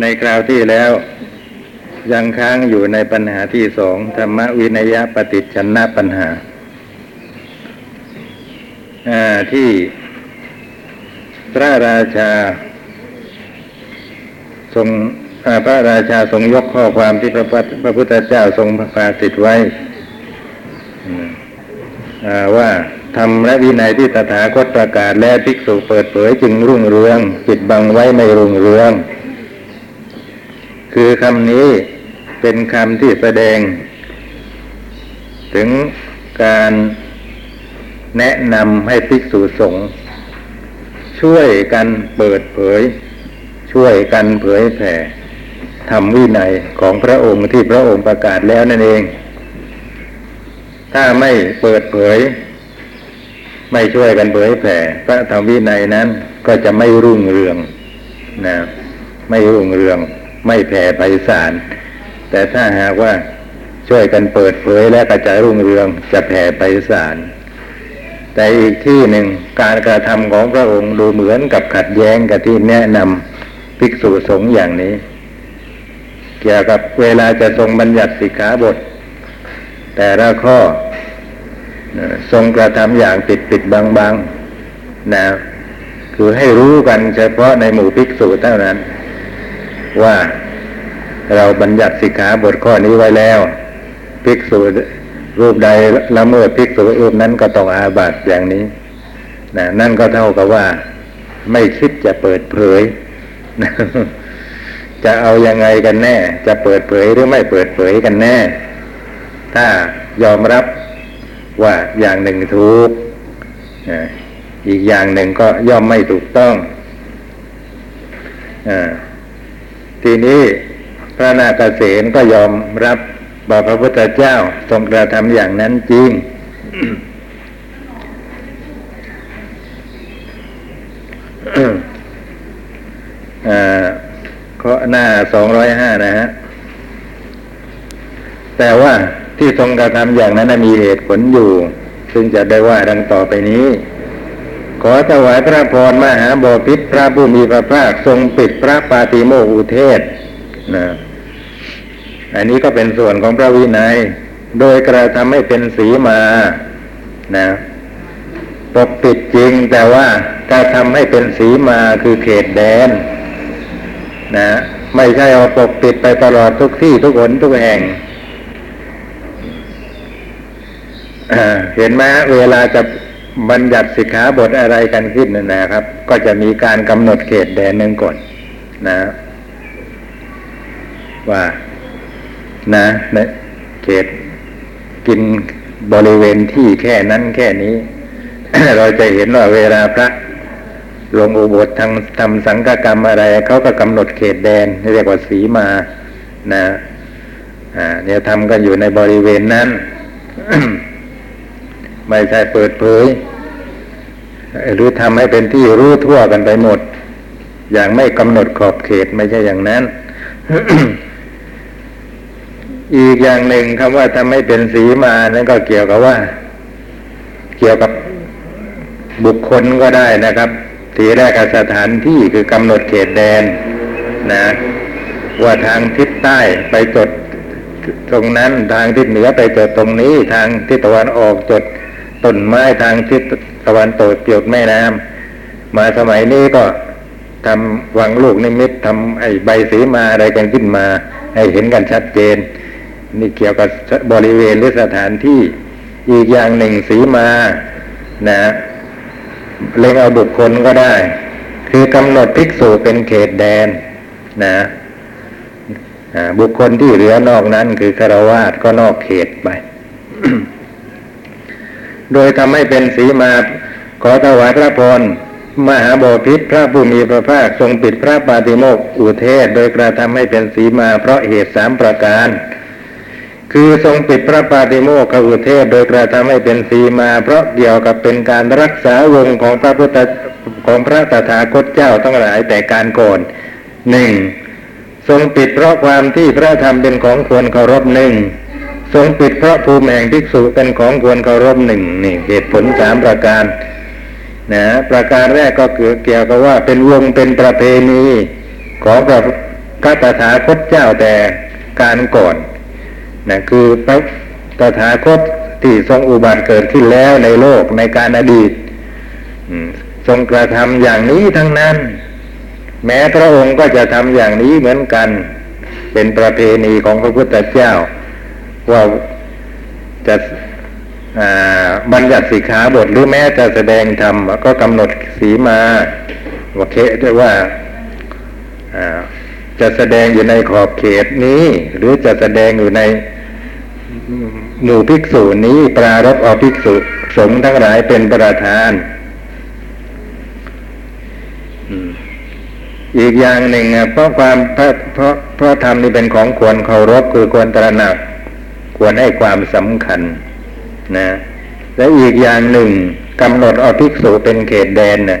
ในคราวที่แล้ว ยังค้างอยู่ในปัญหาที่สองธรรมวินัยปฏิชนะปัญหาที่พระราชา ทรงพระราชาทรงยกข้อความที่พระพุทธพระพุทธเจ้าทรงประกาศติดไว้ว่าธรรมและวินัยที่ตถาคตประกาศและภิกษุเปิดเผยจึงรุ่งเรืองปิดบังไว้ไม่รุ่งเรือง คือคำนี้เป็นคำที่แสดง ถึงการแนะนำให้ภิกษุสงฆ์ช่วยกันเปิดเผย ช่วยกันเผยแผ่ธรรมวินัยของพระองค์ที่พระองค์ประกาศแล้วนั่นเอง ถ้าไม่เปิดเผย ไม่ช่วยกันเผยแผ่พระธรรมวินัยนั้นก็จะไม่รุ่งเรืองนะไม่รุ่งเรือง ไม่แผ่ไพศาลแต่ถ้าหากว่าช่วยกันเปิดเผยและกระจายรุ่งเรืองจะแผ่ไพศาลแต่อีกที่หนึ่งการกระทำของพระองค์ดูเหมือนกับขัดแย้งกับที่แนะนำภิกษุสงฆ์อย่างนี้ เกี่ยวกับเวลาจะทรงบัญญัติสิกขาบท แต่ละข้อทรงกระทำอย่างปิดปิดบางบางนะคือให้รู้กันเฉพาะในหมู่ภิกษุเท่านั้น ว่าเราบัญญัติสิกขาบทข้อนี้ไว้แล้ว ภิกษุรูปใดละเมิดภิกษุรูปนั้นก็ต้องอาบัติอย่างนี้นะนั่นก็เท่ากับว่า ไม่คิดจะเปิดเผยนะจะเอายังไงกันแน่ จะเปิดเผยหรือไม่เปิดเผยกันแน่ ถ้ายอมรับว่าอย่างหนึ่งถูกอีกอย่างหนึ่งก็ย่อมไม่ถูกต้องอ ทีนี้พระนาคเษนก็ยอมรับบอกพระพุทธเจ้าทรงกระทำอย่างนั้นจริง ข้อหน้าสองร้อยห้านะฮะ แต่ว่าที่ทรงกระทำอย่างนั้นมีเหตุผลอยู่ ซึ่งจะได้ว่าดังต่อไปนี้ ขอถวายพระพรมหาบพิษพระผู้มีพระภาคทรงปิดพระปาติโมอุเทศนะอันนี้ก็เป็นส่วนของพระวินัย โดยกระทำให้เป็นสีมานะปกปิดจริงแต่ว่าการทำให้เป็นสีมาคือเขตแดน นะ ไม่ใช่เอาปกปิดไปตลอดทุกที่ทุกหนทุกแห่งเห็นไหมเวลาจะ บัญญัติสิกขาบทอะไรกันขึ้นนะครับ ก็จะมีการกำหนดเขตแดนหนึ่งก่อนนะ ว่านะในเขตกินบริเวณที่แค่นั้นแค่นี้ เราจะเห็นว่าเวลาพระลงอุโบสถทางทำสังฆกรรมอะไรเขาก็กำหนดเขตแดนเรียกว่าสีมานะ อ่า เนี่ยทำกันอยู่ในบริเวณนั้น ไม่ใช่เปิดเผย หรือทำให้เป็นที่รู้ทั่วกันไปหมด อย่างไม่กำหนดขอบเขตไม่ใช่อย่างนั้น อีกอย่างหนึ่งคำว่าทำให้เป็นสีมานั่นก็เกี่ยวกับว่า เกี่ยวกับบุคคลก็ได้นะครับทีแรกสถานที่คือกำหนดเขตแดนนะ ว่าทางทิศใต้ไปจดตรงนั้นทางทิศเหนือไปจดตรงนี้ ทางทิศตะวันออกจด ต้นไม้ทางทิศตะวันตกเกี่ยวแม่น้ำมาสมัยนี้ก็ทำวังลูกนิมิตทำไอ้ใบสีมาอะไรกันขึ้นมา ให้เห็นกันชัดเจน นี่เกี่ยวกับบริเวณหรือสถานที่อีกอย่างหนึ่งสีมานะเล็งเอาบุคคลก็ได้ คือกำหนดภิกษุเป็นเขตแดนนะบุคคลที่เหลือนอกนั้นคือคารวาสก็นอกเขตไป โดยทำให้เป็นสีมาขอถวายพระพรมหาบพิษพระผู้มีพระภาคทรงปิดพระปาติโมกอุเทศ โดยกระทำให้เป็นสีมาเพราะเหตุสามประการ คือทรงปิดพระปาติโมกขอุเทศ โดยกระทำให้เป็นสีมา เพราะเกี่ยวกับเป็นการรักษาวงของพระพุทธของพระตถาคตเจ้าทั้งหลายแต่การก่อนหนึ่งทรงปิดเพราะความที่พระธรรมเป็นของควรเคารพหนึ่ง ทรงปิดพระภูมิแห่งภิกษุเป็นของควรเคารพหนึ่งนี่เหตุผลสามประการนะประการแรกก็คือเกี่ยวกับว่าเป็นวงเป็นประเพณีของพระพระตถาคตเจ้าแต่การก่อนนะคือพระตถาคตที่ทรงอุบัติเกิดขึ้นแล้วในโลกในการอดีตทรงกระทำอย่างนี้ทั้งนั้น แม้พระองค์ก็จะทำอย่างนี้เหมือนกัน เป็นประเพณีของพระพุทธเจ้า ว่าจะบัญญัติสิกขาบทหรือแม้จะแสดงธรรมก็กำหนดสีมาว่าเคด้วยว่าจะแสดงอยู่ในขอบเขตนี้ หรือจะแสดงอยู่ในหมู่ภิกษุนี้ปรารบอภิกษุสงฆ์ทั้งหลายเป็นประธาน อีกอย่างหนึ่งเพราะความเพราะเพราะเพราะธรรมนี่เป็นของควรเคารพคือควรตระหนัก ควรให้ความสำคัญนะ และอีกอย่างหนึ่งกำหนดเอาภิกษุเป็นเขตแดนเนะ่ย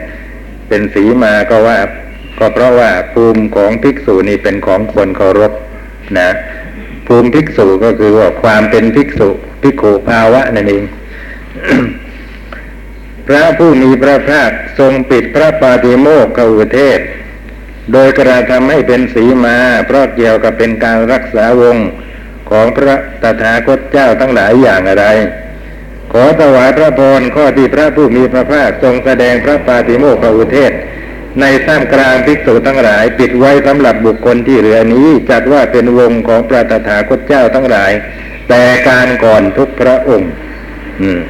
เป็นสีมาก็ว่า ก็เพราะว่าภูมิของภิกษุนี่เป็นของควรเคารพนะภูมิภิกษุก็คือว่าความเป็นภิกษุภิกขุภาวะนั่นเองพระผู้มีพระภาคทรงปิดพระปาติโมกขอุเทศ โดยกระทำให้เป็นสีมา เพราะเกี่ยวกับเป็นการรักษาวง ของพระตถาคตเจ้าทั้งหลายอย่างอะไร ขอถวายพระพรข้อที่พระผู้มีพระภาคทรงแสดงพระปาติโมกขอุเทศ ในท่ามกลางภิกษุทั้งหลาย ปิดไว้สำหรับบุคคลที่เหลือนี้จัดว่าเป็นวงของพระตถาคตเจ้าทั้งหลาย แต่การก่อนทุกพระองค์ อืม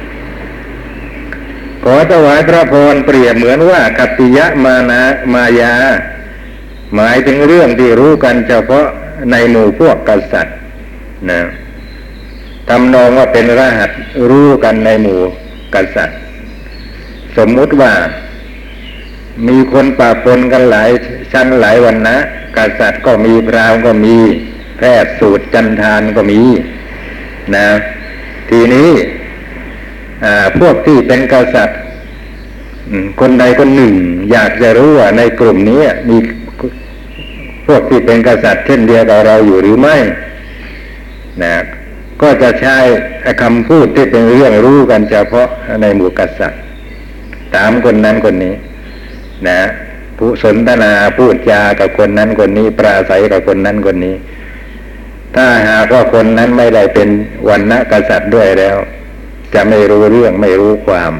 ขอถวายพระพรเปรียบเหมือนว่ากัตติยะมานะมายา หมายถึงเรื่องที่รู้กันเฉพาะในหมู่พวกกษัตริย์ นะทำนองว่าเป็นรหัสรู้กันในหมู่กษัตริย์ สมมุติว่ามีคนป่าปนกันหลายชั้นหลายวันนะกษัตริย์ก็มีพราวก็มีแพทย์สูตรจันทานก็มีนะ ทีนี้พวกที่เป็นกษัตริย์คนใดคนหนึ่ง อยากจะรู้ว่าในกลุ่มนี้มีพวกที่เป็นกษัตริย์เช่นเดียวกับเราอยู่หรือไม่ นะก็จะใช้คำพูดที่เป็นเรื่องรู้กันเฉพาะในหมู่กษัตริย์ถามคนนั้นคนนี้ นะผู้สนทนาพูดจากับคนนั้นคนนี้ ปราศัยกับคนนั้นคนนี้ ถ้าหากว่าคนนั้นไม่ได้เป็นวันณะกษัตริย์ด้วยแล้ว จะไม่รู้เรื่องไม่รู้ความ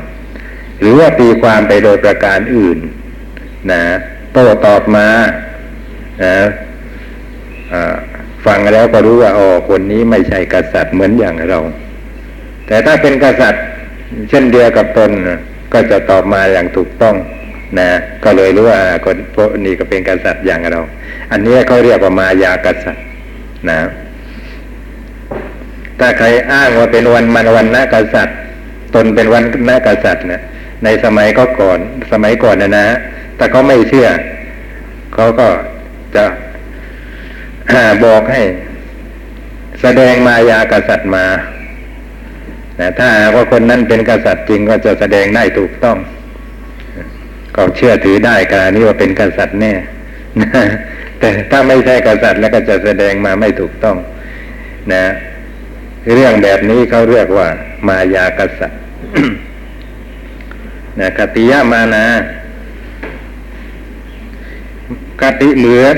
หรือว่าตีความไปโดยประการอื่น นะโต้ตอบมานะ ฟังแล้วก็รู้ว่าอ๋อคนนี้ไม่ใช่กษัตริย์เหมือนอย่างเรา แต่ถ้าเป็นกษัตริย์ เช่นเดียวกับตนก็จะตอบมาอย่างถูกต้องนะก็เลยรู้ว่าคนพวกนี้ก็เป็นกษัตริย์อย่างเรา อันนี้เขาเรียกว่ามายากษัตริย์นะ ถ้าใครอ้างว่าเป็นวันมันวันนักษัตริย์ ตนเป็นวันนักษัตริย์เนี่ยในสมัยก็ก่อนสมัยก่อนนะนะแต่เขาไม่เชื่อเขาก็จะ บอกให้ แสดงมายากษัตริย์มาแต่ถ้าว่าคนนั้นเป็นกษัตริย์จริงก็จะแสดงได้ถูกต้อง ก็เชื่อถือได้การนี้ว่าเป็นกษัตริย์แน่แต่ถ้าไม่ใช่กษัตริย์แล้วก็จะแสดงมาไม่ถูกต้อง นะ เรื่องแบบนี้เขาเรียกว่า มายากษัตริย์นะคติยามานะคติเหมือน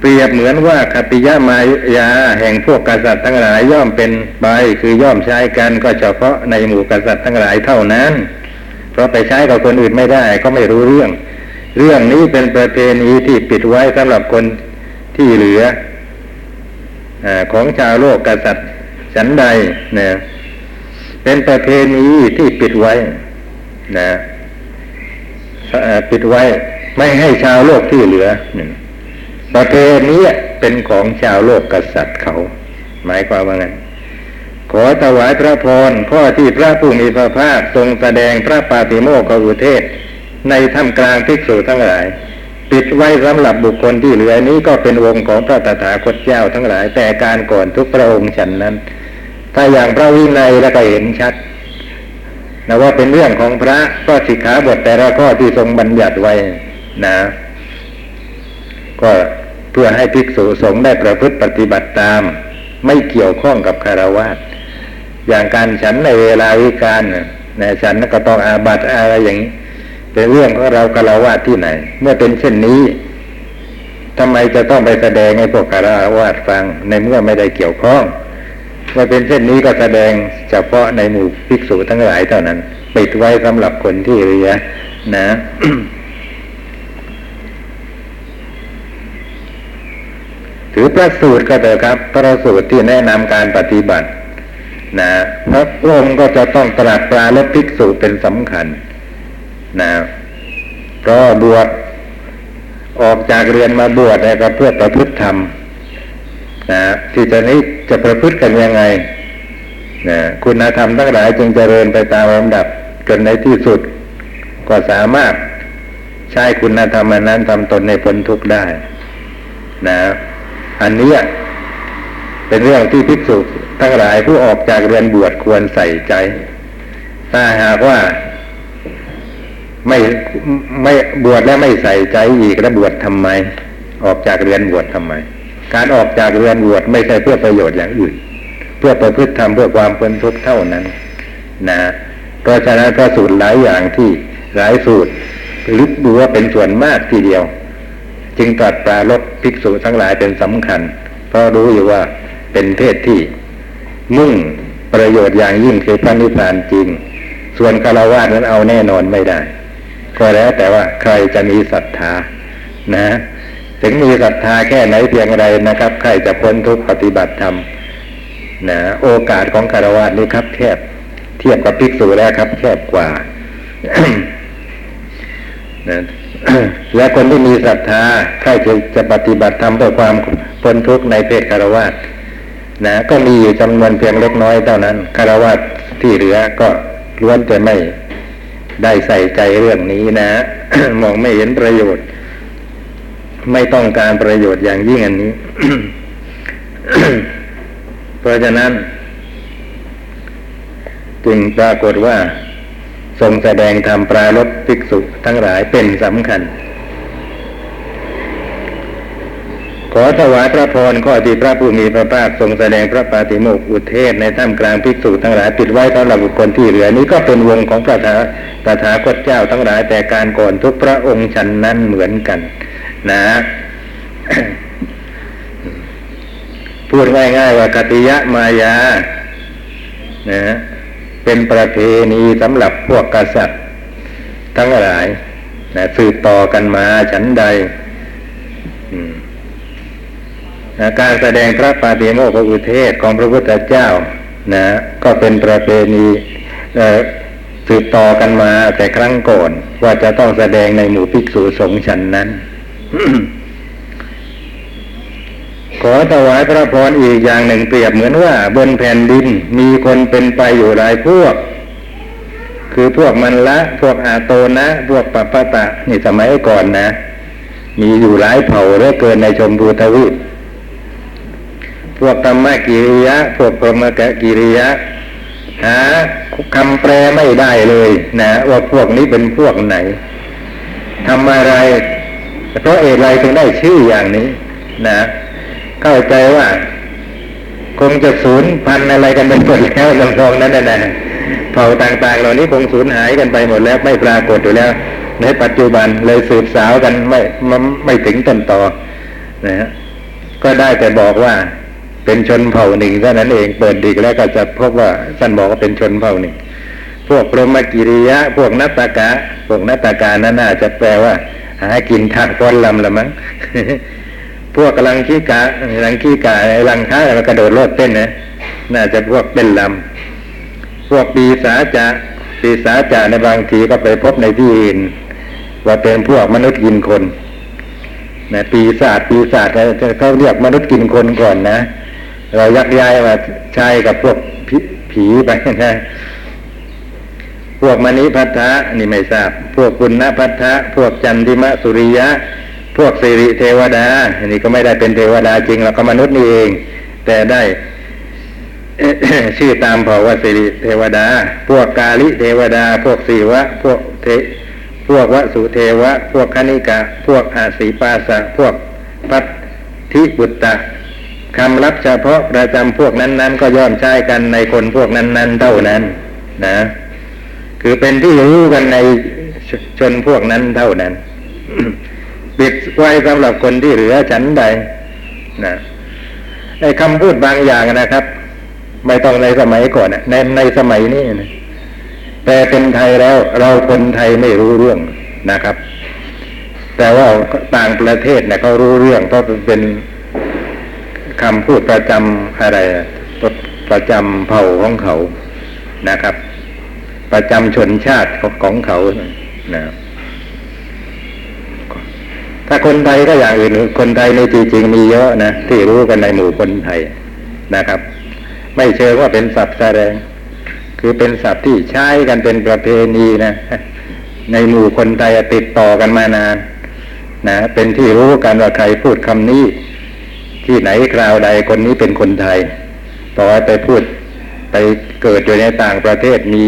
เปรียบเหมือนว่าคติยามายาแห่งพวกกษัตริย์ทั้งหลายย่อมเป็นใบคือย่อมใช้กันก็เฉพาะในหมู่กษัตริย์ทั้งหลายเท่านั้น เพราะไปใช้กับคนอื่นไม่ได้ก็ไม่รู้เรื่อง เรื่องนี้เป็นประเพณีที่ปิดไว้สำหรับคนที่เหลืออของชาวโลกกษัตริย์ฉันใดนะเป็นประเพณีที่ปิดไว้นะปิดไว้ไม่ให้ชาวโลกที่เหลือ ประเพณีเป็นของชาวโลกกษัตริย์เขา หมายความว่าไงขอถวายพระพรข้อที่พระผู้มีพระภาคทรงแสดงพระปาติโมกขอุเทศ ในถ้ำกลางภิกษุทั้งหลาย ปิดไว้สำหรับบุคคลที่เหลือนี้ก็เป็นวงของพระตถาคตเจ้าทั้งหลาย แต่การก่อนทุกพระองค์ฉันนั้น ถ้าอย่างพระวินัยแล้วก็เห็นชัดนะว่าเป็นเรื่องของพระก็สิกขาบทแต่ละข้อที่ทรงบัญญัติไว้นะ ก็ พื่อให้ภิกษุสงฆ์ได้ประพฤติปฏิบัติตาม ไม่เกี่ยวข้องกับคารวะอย่างการฉันในเวลาวิการนะฉันก็ต้องอาบัตอะไรอย่างนี้เป็นเรื่องของเราคารวะที่ไหน เมื่อเป็นเช่นนี้ทำไมจะต้องไปแสดงให้พวกคารวาสฟัง ในเมื่อไม่ได้เกี่ยวข้องเมื่อเป็นเช่นนี้ก็แสดงเฉพาะในหมู่ภิกษุทั้งหลายเท่านั้น ปิดไว้สำหรับคนที่เรียนะ ถือ พระสูตรก็เถอะครับ พระสูตรที่แนะนำการปฏิบัติ นะพระองค์ก็จะต้องตรัสปราแลบภิกษุเป็นสำคัญ นะเพราะบวชออกจากเรียนมาบวชนี่ยก็เพื่อประพฤติธรรมนะที่จะนี้จะประพฤติกันยังไงนะคุณธรรมทั้งหลายจึงเจริญไปตามลำดับจนในที่สุด ก็สามารถใช้คุณธรรมอันนั้นทำตนในพ้นทุกข์ได้นะ อันนี้เป็นเรื่องที่ภิกษุทั้งหลายผู้ออกจากเรือนบวชควรใส่ใจ ถ้าหากว่าไม่ไม่บวชแล้วไม่ใส่ใจอีกแล้วบวชทำไม ออกจากเรือนบวชทำไม การออกจากเรือนบวชไม่ใช่เพื่อประโยชน์อย่างอื่น เพื่อประพฤติธรรมเพื่อความพ้นทุกข์เท่านั้น นะเพราะฉะนั้นพระสูตรหลายอย่างที่หลายสูตรลึกดูว่าเป็นส่วนมากทีเดียว จึงตรัสปราลดภิกษุทั้งหลายเป็นสำคัญ เพราะรู้อยู่ว่าเป็นเพศที่ มุ่งประโยชน์อย่างยิ่งคือพระนิพพานจริง ส่วนคารวะนั้นเอาแน่นอนไม่ได้ ก็แล้วแต่ว่าใครจะมีศรัทธานะถึงมีศรัทธาแค่ไหนเพียงไรนะครับ ใครจะพ้นทุกปฏิบัติธรรมนะโอกาสของคารวะนี้ครับแคบเทียบกับภิกษุแล้วครับ แคบกว่านะ และคนที่มีศรัทธาใครจะจะปฏิบัติธรรมเพื่อความพ้นทุกข์ในเพศคารวะนะก็มีอยู่จำนวนเพียงเล็กน้อยเท่านั้นคารวะที่เหลือก็ล้วนจะไม่ได้ใส่ใจเรื่องนี้นะ มองไม่เห็นประโยชน์ ไม่ต้องการประโยชน์อย่างยิ่งอันนี้ เพราะฉะนั้น จึงปรากฏว่า ทรงแสดงธรรมปรารบภิกษุทั้งหลายเป็นสำคัญ ขอถวายพระพรข้อที่พระผู้มีพระภาคทรงแสดงพระปาติโมกอุเทศในท่ามกลางภิกษุทั้งหลายปิดไว้สำหรับบุคคลที่เหลือนี้ก็เป็นวงของพระธาพระธาคตเจ้าทั้งหลายแต่การก่อนทุกพระองค์ฉันนั้นเหมือนกัน นะพูดง่ายๆว่ากติยะมายา นะ เป็นประเพณีสำหรับพวกกษัตริย์ ทั้งหลายนะสืบต่อกันมาฉันใดอืมการแสดงพระปาฏิโมกขอุเทศของพระพุทธเจ้านะก็เป็นประเพณีสืบต่อกันมาแต่ครั้งก่อน ว่าจะต้องแสดงในหมู่ภิกษุสงฆ์ฉันนั้น ขอถวายพระพรอีกอย่างหนึ่งเปรียบเหมือนว่า บนแผ่นดินมีคนเป็นไปอยู่หลายพวก คือพวกมันละพวกอาโตนะ พวกปัปปะตะนี่สมัยก่อนนะ มีอยู่หลายเผ่าเหลือเกินในชมพูทวีปพวกธรรมกิริยะ พวกพรหมกิริยะหาคำแปลไม่ได้เลยนะว่าพวกนี้เป็นพวกไหนทำอะไรเพราะเอะไรถึงได้ชื่ออย่างนี้ นะ เข้าใจว่า คงจะสูญพันอะไรกันเป็นหมดแล้วลำทองนั้นนะเผ่าต่างๆ เหล่านี้คงสูญหายกันไปหมดแล้ว ไม่ปรากฏอยู่แล้ว ในปัจจุบันเลยสืบสาวกันไม่ไม่ถึงต้นต่อนะฮะก็ได้แต่บอกว่าเป็นชนเผ่าหนึ่งเท่านั้นเองเปิดดิกแล้วก็จะพบว่าท่านบอกว่าเป็นชนเผ่าหนึ่ง พวกพรหมกิริยะ พวกนัตตากะ พวกนัตตากานั้นน่าจะแปลว่า หากินทางก้อนลำละมั้ง พวกลังขี้กาลังขี้กาลังค้าแล้วกระโดดโลดเต้นนะน่าจะพวกเป็นลำพวกปีศาจะปีศาจะในบางทีก็ไปพบในที่อื่นว่าเป็นพวกมนุษย์กินคนนะปีศาจปีศาจเขาเรียกมนุษย์กินคนก่อนนะ เรายักย้ายมาใช้กับพวกผีไปนะพวกมณีพัทธะนี่ไม่ทราบ พวกคุณนพัทธะพวกจันทิมะสุริยะ พวกสิริเทวดา อันนี้ก็ไม่ได้เป็นเทวดาจริงเราก็มนุษย์นี่เอง แต่ได้ชื่อตามเผ่าว่าสิริเทวดา พวกกาลิเทวดา พวกสีวะ พวกเท พวกวสุเทวะ พวกคณิกะ พวกอาศีปาสะ พวกพัทธิบุตตะคำรับเฉพาะประจำพวกนั้น ๆ ก็ย่อมใช้กันในคนพวกนั้น ๆ เท่านั้น นะ คือเป็นที่รู้กันในชนพวกนั้นเท่านั้น ปิดไว้สำหรับคนที่เหลือฉันใดนะไอ้คำพูดบางอย่างนะครับ ไม่ต้องในสมัยก่อนในในสมัยนี้นะแต่เป็นไทยแล้วเราคนไทยไม่รู้เรื่องนะครับ แต่ว่าต่างประเทศเนี่ยเขารู้เรื่องเพราะเป็นคำพูดประจำอะไรประจำเผ่าของเขานะครับ ประจำชนชาติของเขานะ ถ้าคนไทยก็อย่างอื่นคนไทยในจริงๆมีเยอะนะที่รู้กันในหมู่คนไทยนะครับ ไม่เชิงว่าเป็นศัพท์แสดง คือเป็นศัพท์ที่ใช้กันเป็นประเพณีนะในหมู่คนไทยติดต่อกันมานานนะเป็นที่รู้กันว่าใครพูดคำนี้ ที่ไหนคราวใดคนนี้เป็นคนไทย ต่อไปพูดไปเกิดอยู่ในต่างประเทศมี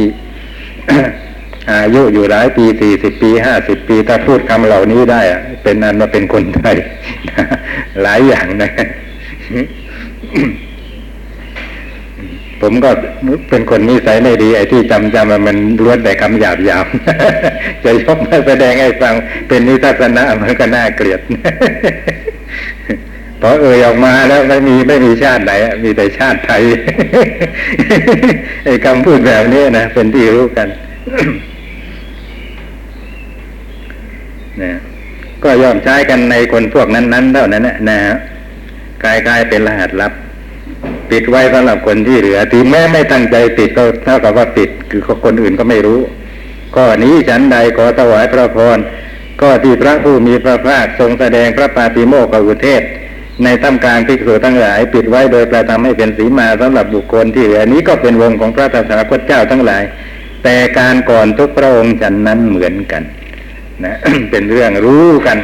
อายุอยู่หลายปีสี่สิบปีห้าสิบปี ถ้าพูดคำเหล่านี้ได้เป็นนันมาเป็นคนไทยหลายอย่างนะผมก็เป็นคนนิสัยไม่ดี ไอ้ที่จำจำมันล้วนแต่คำหยาบหยาบจะยกมาแสดงให้ฟังเป็นนิทัศนะมันก็น่าเกลียดพอเอ่ยออกมาแล้วไม่มีไม่มีชาติไหนมีแต่ชาติไทยไอ้คำพูดแบบนี้นะเป็นที่รู้กัน นะก็ย่อมใช้กันในคนพวกนั้นๆเท่านั้นนะฮะกลายเป็นรหัสลับ ปิดไว้สำหรับคนที่เหลือถึงแม้ไม่ตั้งใจปิดก็เท่ากับว่าปิด คือคนอื่นก็ไม่รู้ก็นี้ฉันใดขอถวายพระพรก็ที่พระผู้มีพระภาคทรงแสดงพระปาติโมกขอุเทศ ในท่ามกลางภิกษุทั้งหลาย ปิดไว้โดยประทำให้เป็นสีมาสำหรับบุคคลที่เหลือนี้ก็เป็นวงของพระตถาคตเจ้าทั้งหลาย แต่การก่อนทุกพระองค์ฉันนั้นเหมือนกัน นะเป็นเรื่องรู้กัน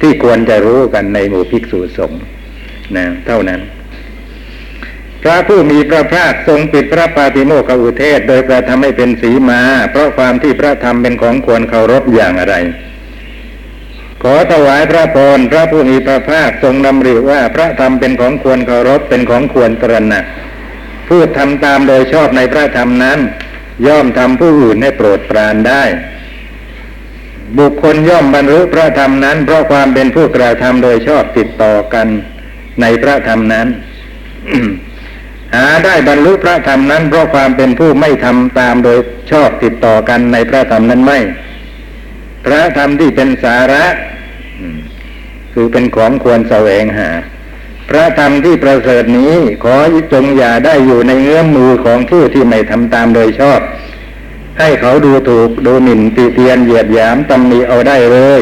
ที่ควรจะรู้กันในหมู่ภิกษุสงฆ์นะเท่านั้น พระผู้มีพระภาคทรงปิดพระปาติโมกขอุเทศ โดยประทำให้เป็นสีมา เพราะความที่พระธรรมเป็นของควรเคารพอย่างอะไร ขอถวายพระพรพระผู้มีพระภาคทรงดำริว่าพระธรรมเป็นของควรเคารพเป็นของควรตระหนักพูดทำตามโดยชอบในพระธรรมนั้น ย่อมทำผู้อื่นให้โปรดปรานได้ บุคคลย่อมบรรลุพระธรรมนั้น เพราะความเป็นผู้กระทำโดยชอบติดต่อกันในพระธรรมนั้น หาได้บรรลุพระธรรมนั้น เพราะความเป็นผู้ไม่ทำตามโดยชอบติดต่อกันในพระธรรมนั้นไม่ พระธรรมที่เป็นสาระคือเป็นของควรแสวงหา พระธรรมที่ประเสริฐนี้ ขอจงอย่าได้อยู่ในเงื้อมมือของผู้ที่ไม่ทำตามโดยชอบ ให้เขาดูถูกดูหมิ่นตีเตียนเหยียดหยามตำหนิเอาได้เลย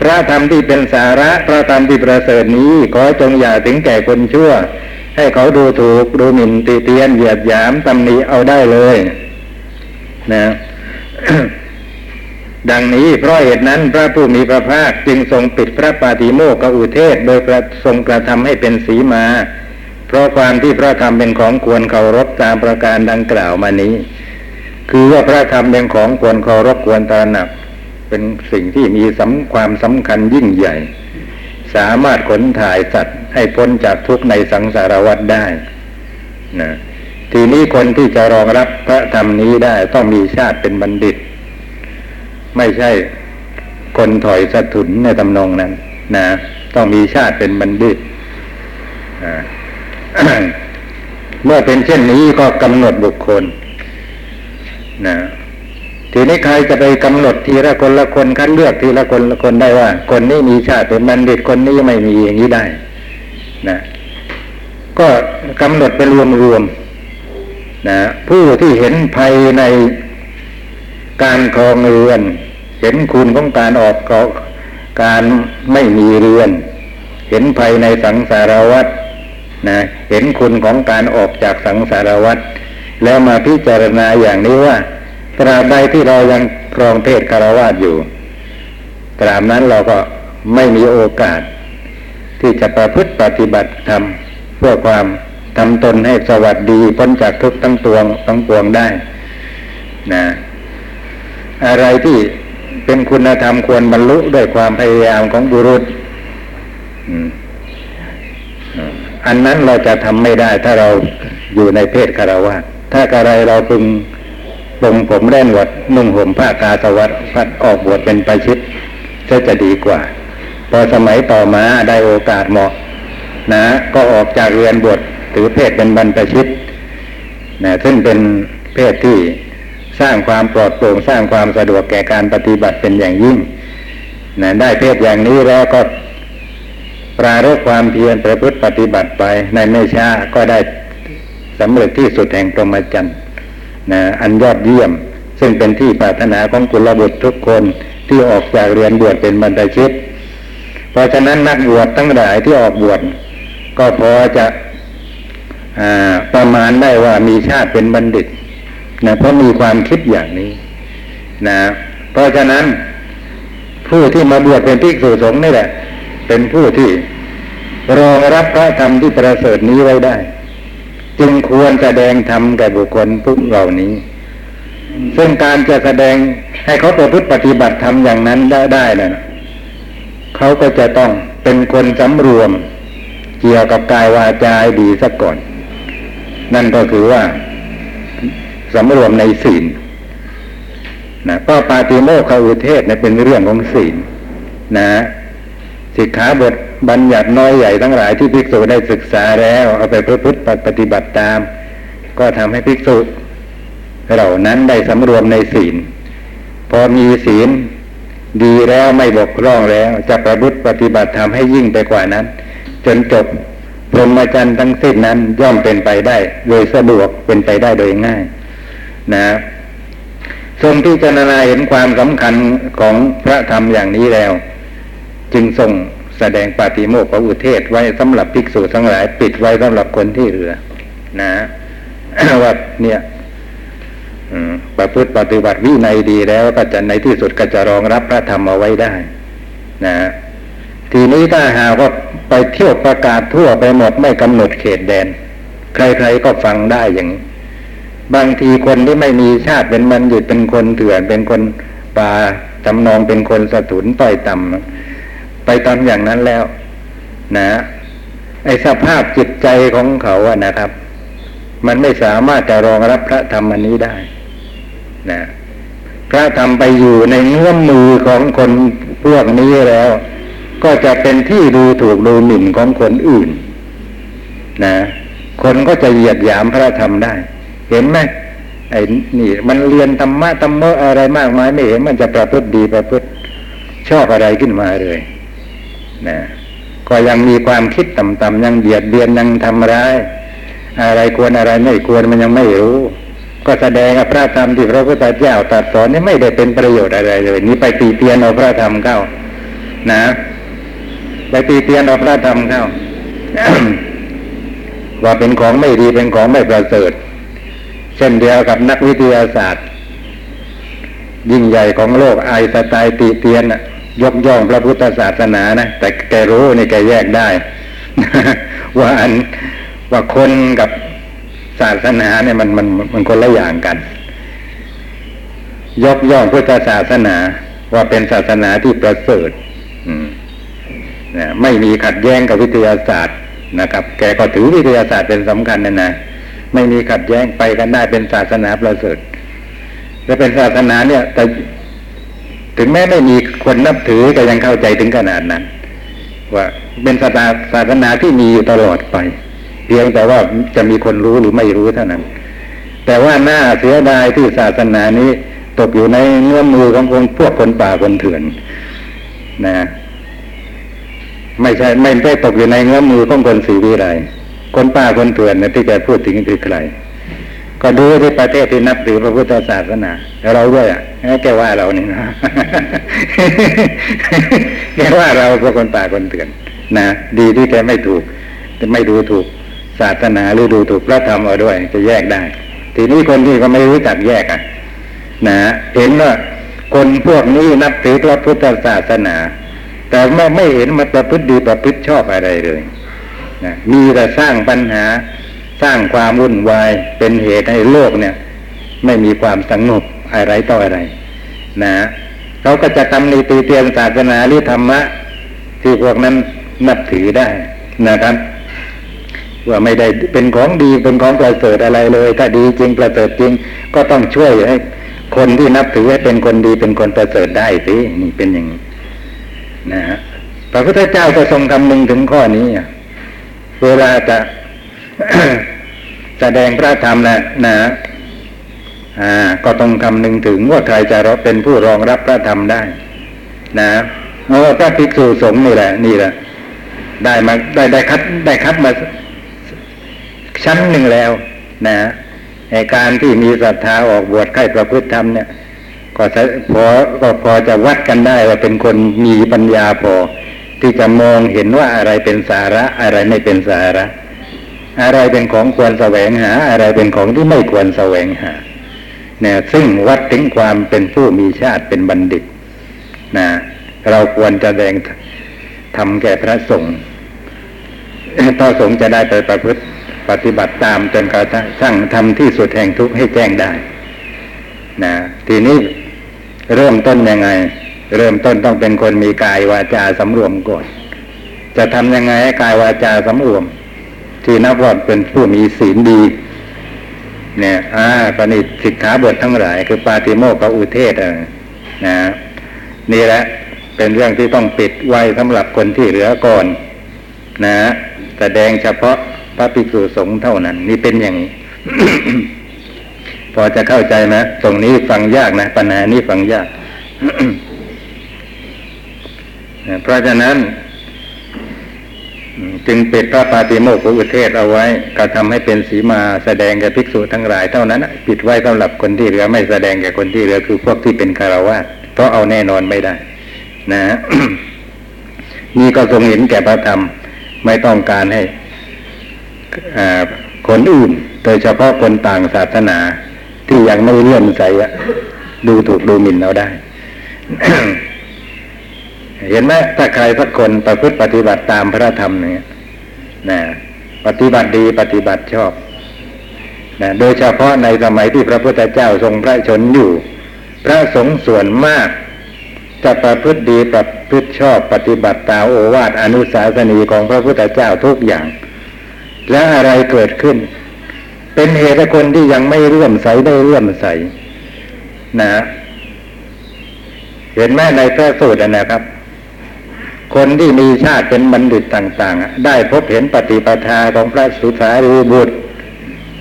พระธรรมที่เป็นสาระพระธรรมที่ประเสริฐนี้ขอจงอย่าถึงแก่คนชั่ว ให้เขาดูถูกดูหมิ่นตีเตียนเหยียดหยามตำหนิเอาได้เลย นะดังนี้เพราะเหตุนั้นพระผู้มีพระภาคจึงทรงปิดพระปาติโมกขอุเทศ โดยประทรงกระทำให้เป็นสีมา เพราะความที่พระธรรมเป็นของควรเคารพตามประการดังกล่าวมานี้ คือว่าพระธรรมเป็นของควรเคารพควรตระหนัก เป็นสิ่งที่มีสำความสำคัญยิ่งใหญ่ สามารถขนถ่ายสัตว์ให้พ้นจากทุกข์ในสังสารวัฏได้นะทีนี้คนที่จะรองรับพระธรรมนี้ได้ต้องมีชาติเป็นบัณฑิต ไม่ใช่คนถอยสะทุนในตำนองนั้นนะต้องมีชาติเป็นบัณฑิตเมื่อเป็นเช่นนี้ก็กำหนดบุคคล นะทีนี้ใครจะไปกำหนดทีละคนละคนคัดเลือกทีละคนละคนได้ว่า คนนี้มีชาติเป็นบัณฑิตคนนี้ไม่มีอย่างนี้ได้นะก็กำหนดไปรวมรวมนะผู้ที่เห็นภัยในการครองเรือน เห็นคุณของการออกเกาะการไม่มีเรือน เห็นภัยในสังสารวัฏนะเห็นคุณของการออกจากสังสารวัฏ แล้วมาพิจารณาอย่างนี้ว่าตราบใดที่เรายังครองเพศคารวาสอยู่ตราบนั้นเราก็ไม่มีโอกาส ที่จะประพฤติปฏิบัติธรรมเพื่อความทำตนให้สวัสดีพ้นจากทุกทั้งตวงทั้งปวงได้นะอะไรที่เป็นคุณธรรมควรบรรลุด้วยความพยายามของบุรุษอันนั้นเราจะทำไม่ได้ถ้าเราอยู่ในเพศคารวะ ถ้ากระไรเราพึงปงผมแล่นวดนุ่งห่มผ้ากาสวัสดพัดออกบวชเป็นไปชิดจะจะดีกว่า พอสมัยต่อมาได้โอกาสเหมาะ นะ ก็ออกจากเรียนบวชถือเพศเป็นบรรพชิตนะซึ่งเป็นเพศที่สร้างความปลอดโปร่งสร้างความสะดวกแก่การปฏิบัติเป็นอย่างยิ่งนะได้เพศอย่างนี้แล้วก็ปรารบความเพียรประพฤติปฏิบัติไปในไม่ช้าก็ได้ สำเร็จที่สุดแห่งพรหมจรรย์นะอันยอดเยี่ยม ซึ่งเป็นที่ปรารถนาของกุลบุตรทุกคนที่ออกจากเรียนบวชเป็นบรรพชิตเพราะฉะนั้นนักบวชทั้งหลายที่ออกบวชก็พอจะประมาณได้ว่ามีชาติเป็นบัณฑิตนะเพราะมีความคิดอย่างนี้นะเพราะฉะนั้นผู้ที่มาบวชเป็นภิกษุสงฆ์นี่แหละ เป็นผู้ที่รองรับพระธรรมที่ประเสริฐนี้ไว้ได้ จึงควรแสดงธรรมแก่บุคคลพวกเหล่านี้ ซึ่งการจะแสดงให้เขาประพฤติปฏิบัติธรรมอย่างนั้นได้ได้นะเขาก็จะต้องเป็นคนสำรวม เกี่ยวกับกายวาจาดีซะก่อน นั่นก็คือว่าสำรวมในศีลนะก็ปาติโมกขอุเทศเนี่ยเป็นเรื่องของศีลนะสิกขาบท บัญญัติน้อยใหญ่ทั้งหลายที่ภิกษุได้ศึกษาแล้วเอาไปประพฤติปฏิบัติตาม ก็ทำให้ภิกษุเหล่านั้นได้สำรวมในศีล พอมีศีลดีแล้วไม่บกพร่องแล้ว จะประพฤติปฏิบัติทำให้ยิ่งไปกว่านั้น จนจบพรหมจรรย์ทั้งสิ้นนั้นย่อมเป็นไปได้ โดยสะดวกเป็นไปได้โดยง่าย นะทรงพิจารณาเห็นความสำคัญของพระธรรมอย่างนี้แล้ว จึงทรง แสดงปาฏิโมกข์อุเทศไว้สำหรับภิกษุทั้งหลาย ปิดไว้สำหรับคนที่เหลือ นะว่าเนี่ยประพฤติปฏิบัติวินัยดีแล้วก็จะในที่สุดก็จะรองรับพระธรรมเอาไว้ได้ นะทีนี้ถ้าหากว่าไปเที่ยวประกาศทั่วไปหมดไม่กำหนดเขตแดน ใครๆก็ฟังได้อย่างนี้บางทีคนที่ไม่มีชาติเป็นมันหยุดเป็นคนเถื่อนเป็นคนป่าจำนองเป็นคนสะทุนต่อยต่ำ ไปทำอย่างนั้นแล้ว นะไอสภาพจิตใจของเขาอะนะครับ มันไม่สามารถจะรองรับพระธรรมอันนี้ได้ นะ พระธรรมไปอยู่ในเงื้อมมือของคนพวกนี้แล้ว ก็จะเป็นที่ดูถูกดูหมิ่นของคนอื่น นะ คนก็จะเหยียดหยามพระธรรมได้ เห็นไหมไอ้นี่ มันเรียนธรรมะธรรมะอะไรมากมายไม่เห็นมันจะประพฤติดีประพฤติชอบอะไรขึ้นมาเลย นะก็ยังมีความคิดต่ำๆยังเบียดเบียนยังทำร้าย อะไรควรอะไรไม่ควรมันยังไม่รู้ ก็แสดงพระธรรมที่พระพุทธเจ้าตรัสสอนนี่ไม่ได้เป็นประโยชน์อะไรเลย นี่ไปตีเตียนเอาพระธรรมเข้า นะ ไปตีเตียนเอาพระธรรมเข้าว่าเป็นของไม่ดีเป็นของไม่ประเสริฐ เช่นเดียวกับนักวิทยาศาสตร์ ยิ่งใหญ่ของโลกไอสไตล์ตีเตียน ยกย่องพระพุทธศาสนานะแต่แกรู้นี่แกแยกได้ ว่าอันว่าคนกับศาสนาเนี่ยมันมันมันคนละอย่างกัน ยกย่องพุทธศาสนาว่าเป็นศาสนาที่ประเสริฐนะไม่มีขัดแย้งกับวิทยาศาสตร์นะครับ แกก็ถือวิทยาศาสตร์เป็นสำคัญนะนะไม่มีขัดแย้งไปกันได้เป็นศาสนาประเสริฐและเป็นศาสนาเนี่ยแต่ ถึงแม้ไม่มีคนนับถือก็ยังเข้าใจถึงขนาดนั้น ว่าเป็นศาสนาศาสนาที่มีอยู่ตลอดไป เพียงแต่ว่าจะมีคนรู้หรือไม่รู้เท่านั้น แต่ว่าหน้าเสียดายที่ศาสนานี้ ตกอยู่ในเงื่อมมือของคนพวกคนป่าคนเถื่อนนะไม่ใช่ไม่ได้ตกอยู่ในเงื้อมือของคนสีวิไลคนป้าคนเถื่อนนี่ยที่จะพูดถึงคือใคร ก็ดูที่ประเทศที่นับถือพระพุทธศาสนาเราด้วยอะแกว่าเรานี่นะแกว่าเราพวกคนป่าคนเถื่อนนะดีที่แกไม่ถูกไม่ดูถูกศาสนาหรือดูถูกพระธรรมเอาด้วย จะแยกได้ ทีนี้คนที่ก็ไม่รู้จักแยกอะนะเห็นว่าคนพวกนี้นับถือพระพุทธศาสนา แต่ไม่ไม่เห็นมาประพฤติดีประพฤติชอบอะไรเลยนะมีแต่สร้างปัญหา สร้างความวุ่นวายเป็นเหตุให้โลกเนี่ย ไม่มีความสงบอะไรต่ออะไร นะเขาก็จะทำในตีเตียนศาสนาหรือธรรมะ ที่พวกนั้นนับถือได้นะครับ ว่าไม่ได้เป็นของดีเป็นของประเสริฐอะไรเลย ถ้าดีจริงประเสริฐจริง ก็ต้องช่วยให้คนที่นับถือให้เป็นคนดีเป็นคนประเสริฐได้สินี่เป็นอย่างนี้นะฮะพระพุทธเจ้าก็ทรงคำนึงถึงข้อนี้เวลาจะ แสดงพระธรรมนะนะอ่าก็ต้องคำนึงถึงว่าใครจะรับเป็นผู้รองรับพระธรรมได้ นะเพราะว่าพระภิกษุสงฆ์นี่แหละ นี่แหละ ได้มาได้ได้คัดได้คัดมาชั้นหนึ่งแล้ว นะในการที่มีศรัทธาออกบวชใกล้ประพฤติธรรมเนี่ย ก็พอก็พอจะวัดกันได้ว่าเป็นคนมีปัญญาพอ ที่จะมองเห็นว่าอะไรเป็นสาระอะไรไม่เป็นสาระ อะไรเป็นของควรแสวงหา อะไรเป็นของที่ไม่ควรแสวงหาเนี่ยซึ่งวัดถึงความเป็นผู้มีชาติเป็นบัณฑิตนะเราควรจะแสดงทำแก่พระสงฆ์พระสงฆ์จะได้ไปประพฤติปฏิบัติตามจนกระทั่งทำที่สุดแห่งทุกข์ให้แจ้งได้นะทีนี้เริ่มต้นยังไง เริ่มต้นต้องเป็นคนมีกายวาจาสำรวมก่อน จะทำยังไงให้กายวาจาสำรวม ที่นับว่าเป็นผู้มีศีลดี เนี่ยอ่าปณิสิกขาบททั้งหลาย คือปาติโมกขอุเทศนะนี่แหละเป็นเรื่องที่ต้องปิดไว้สำหรับคนที่เหลือก่อน นะแสดงเฉพาะพระภิกษุสงฆ์เท่านั้น นี่เป็นอย่างนี้ พอจะเข้าใจไหมตรงนี้ฟังยากนะ ปัญหานี้ฟังยาก เพราะฉะนั้น จึงปิดพระปาติโมกขอุเทศเอาไว้ก็ทำให้เป็นสีมาแสดงแก่ภิกษุทั้งหลาย เท่านั้นปิดไว้สำหรับคนที่เหลือไม่แสดงแก่คนที่เหลือคือพวกที่เป็นคารวะเพราะเอาแน่นอนไม่ได้ นะนี่ก็ทรงเห็นแก่พระธรรม ไม่ต้องการให้คนอื่น โดยเฉพาะคนต่างศาสนา ที่ยังไม่เลื่อมใสดูถูกดูหมิ่นเราได้ เห็นไหมถ้าใครสักคนประพฤติปฏิบัติตามพระธรรมเนี่ยนะปฏิบัติดีปฏิบัติชอบนะโดยเฉพาะในสมัยที่พระพุทธเจ้าทรงพระชนอยู่ พระสงฆ์ส่วนมาก จะประพฤติดีประพฤติชอบปฏิบัติตามโอวาทอนุสาสนีของพระพุทธเจ้าทุกอย่าง แล้วอะไรเกิดขึ้น เป็นเหตุคนที่ยังไม่เลื่อมใสได้เลื่อมใสนะ เห็นไหมในพระสูตรนะครับ คนที่มีชาติเป็นบัณฑิตต่างๆ ได้พบเห็นปฏิปทาของพระสุสารีบุตร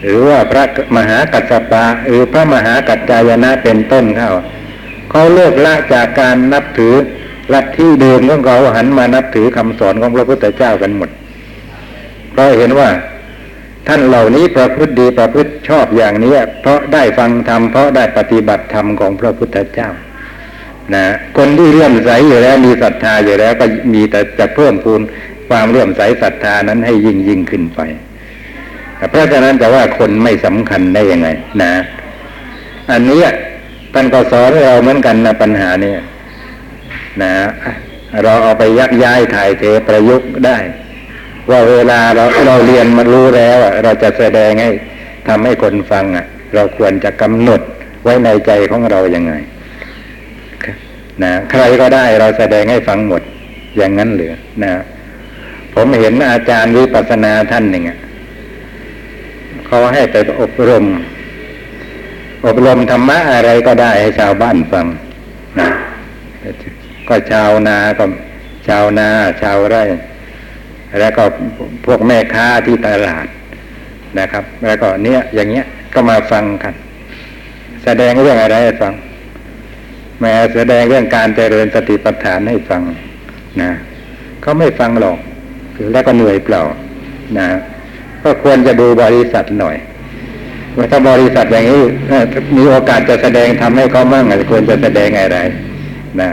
หรือว่าพระมหากัสสปะหรือพระมหากัจจายนะเป็นต้นเข้าเขาเลิกละจากการนับถือลัทธิเดิมของเขาหันมานับถือคำสอนของพระพุทธเจ้ากันหมดเพราะเห็นว่าท่านเหล่านี้ประพฤติดีประพฤติชอบอย่างนี้เพราะได้ฟังธรรมเพราะได้ปฏิบัติธรรมของพระพุทธเจ้า นะคนที่เลื่อมใสอยู่แล้วมีศรัทธาอยู่แล้วก็มีแต่จะเพิ่มพูนความเลื่อมใสศรัทธานั้นให้ยิ่งยิ่งขึ้นไปเพราะฉะนั้นจะว่าคนไม่สำคัญได้ยังไง นะ อันนี้ท่านก็สอนเราเหมือนกันนะปัญหาเนี่ยนะเราเอาไปยักย้ายถ่ายเทประยุกต์ได้ ว่าเวลาเราเราเรียนมารู้แล้วเราจะแสดงให้ทำให้คนฟังอะ เราควรจะกำหนดไว้ในใจของเราอย่างไง นะใครก็ได้เราแสดงให้ฟังหมด อย่างนั้นหรือนะผมเห็นอาจารย์วิปัสสนาท่านหนึ่งเขาให้ไปอบรม อบรมธรรมะอะไรก็ได้ให้ชาวบ้านฟังนะก็ชาวนาก็ชาวนา ชาวไร่ แล้วก็พวกแม่ค้าที่ตลาดนะครับ แล้วก็เนี้ยอย่างเงี้ยก็มาฟังกัน แสดงเรื่องอะไรให้ฟัง ม้แสดงเรื่องการเจริญสติปัฏฐานให้ฟังนะเขาไม่ฟังหรอกแล้วก็เหนื่อยเปล่านะก็ควรจะดูบริษัทหน่อยว่าถ้าบริษัทอย่างนี้มีโอกาสจะแสดงทำให้เขามั่งควรจะแสดงอะไรนะ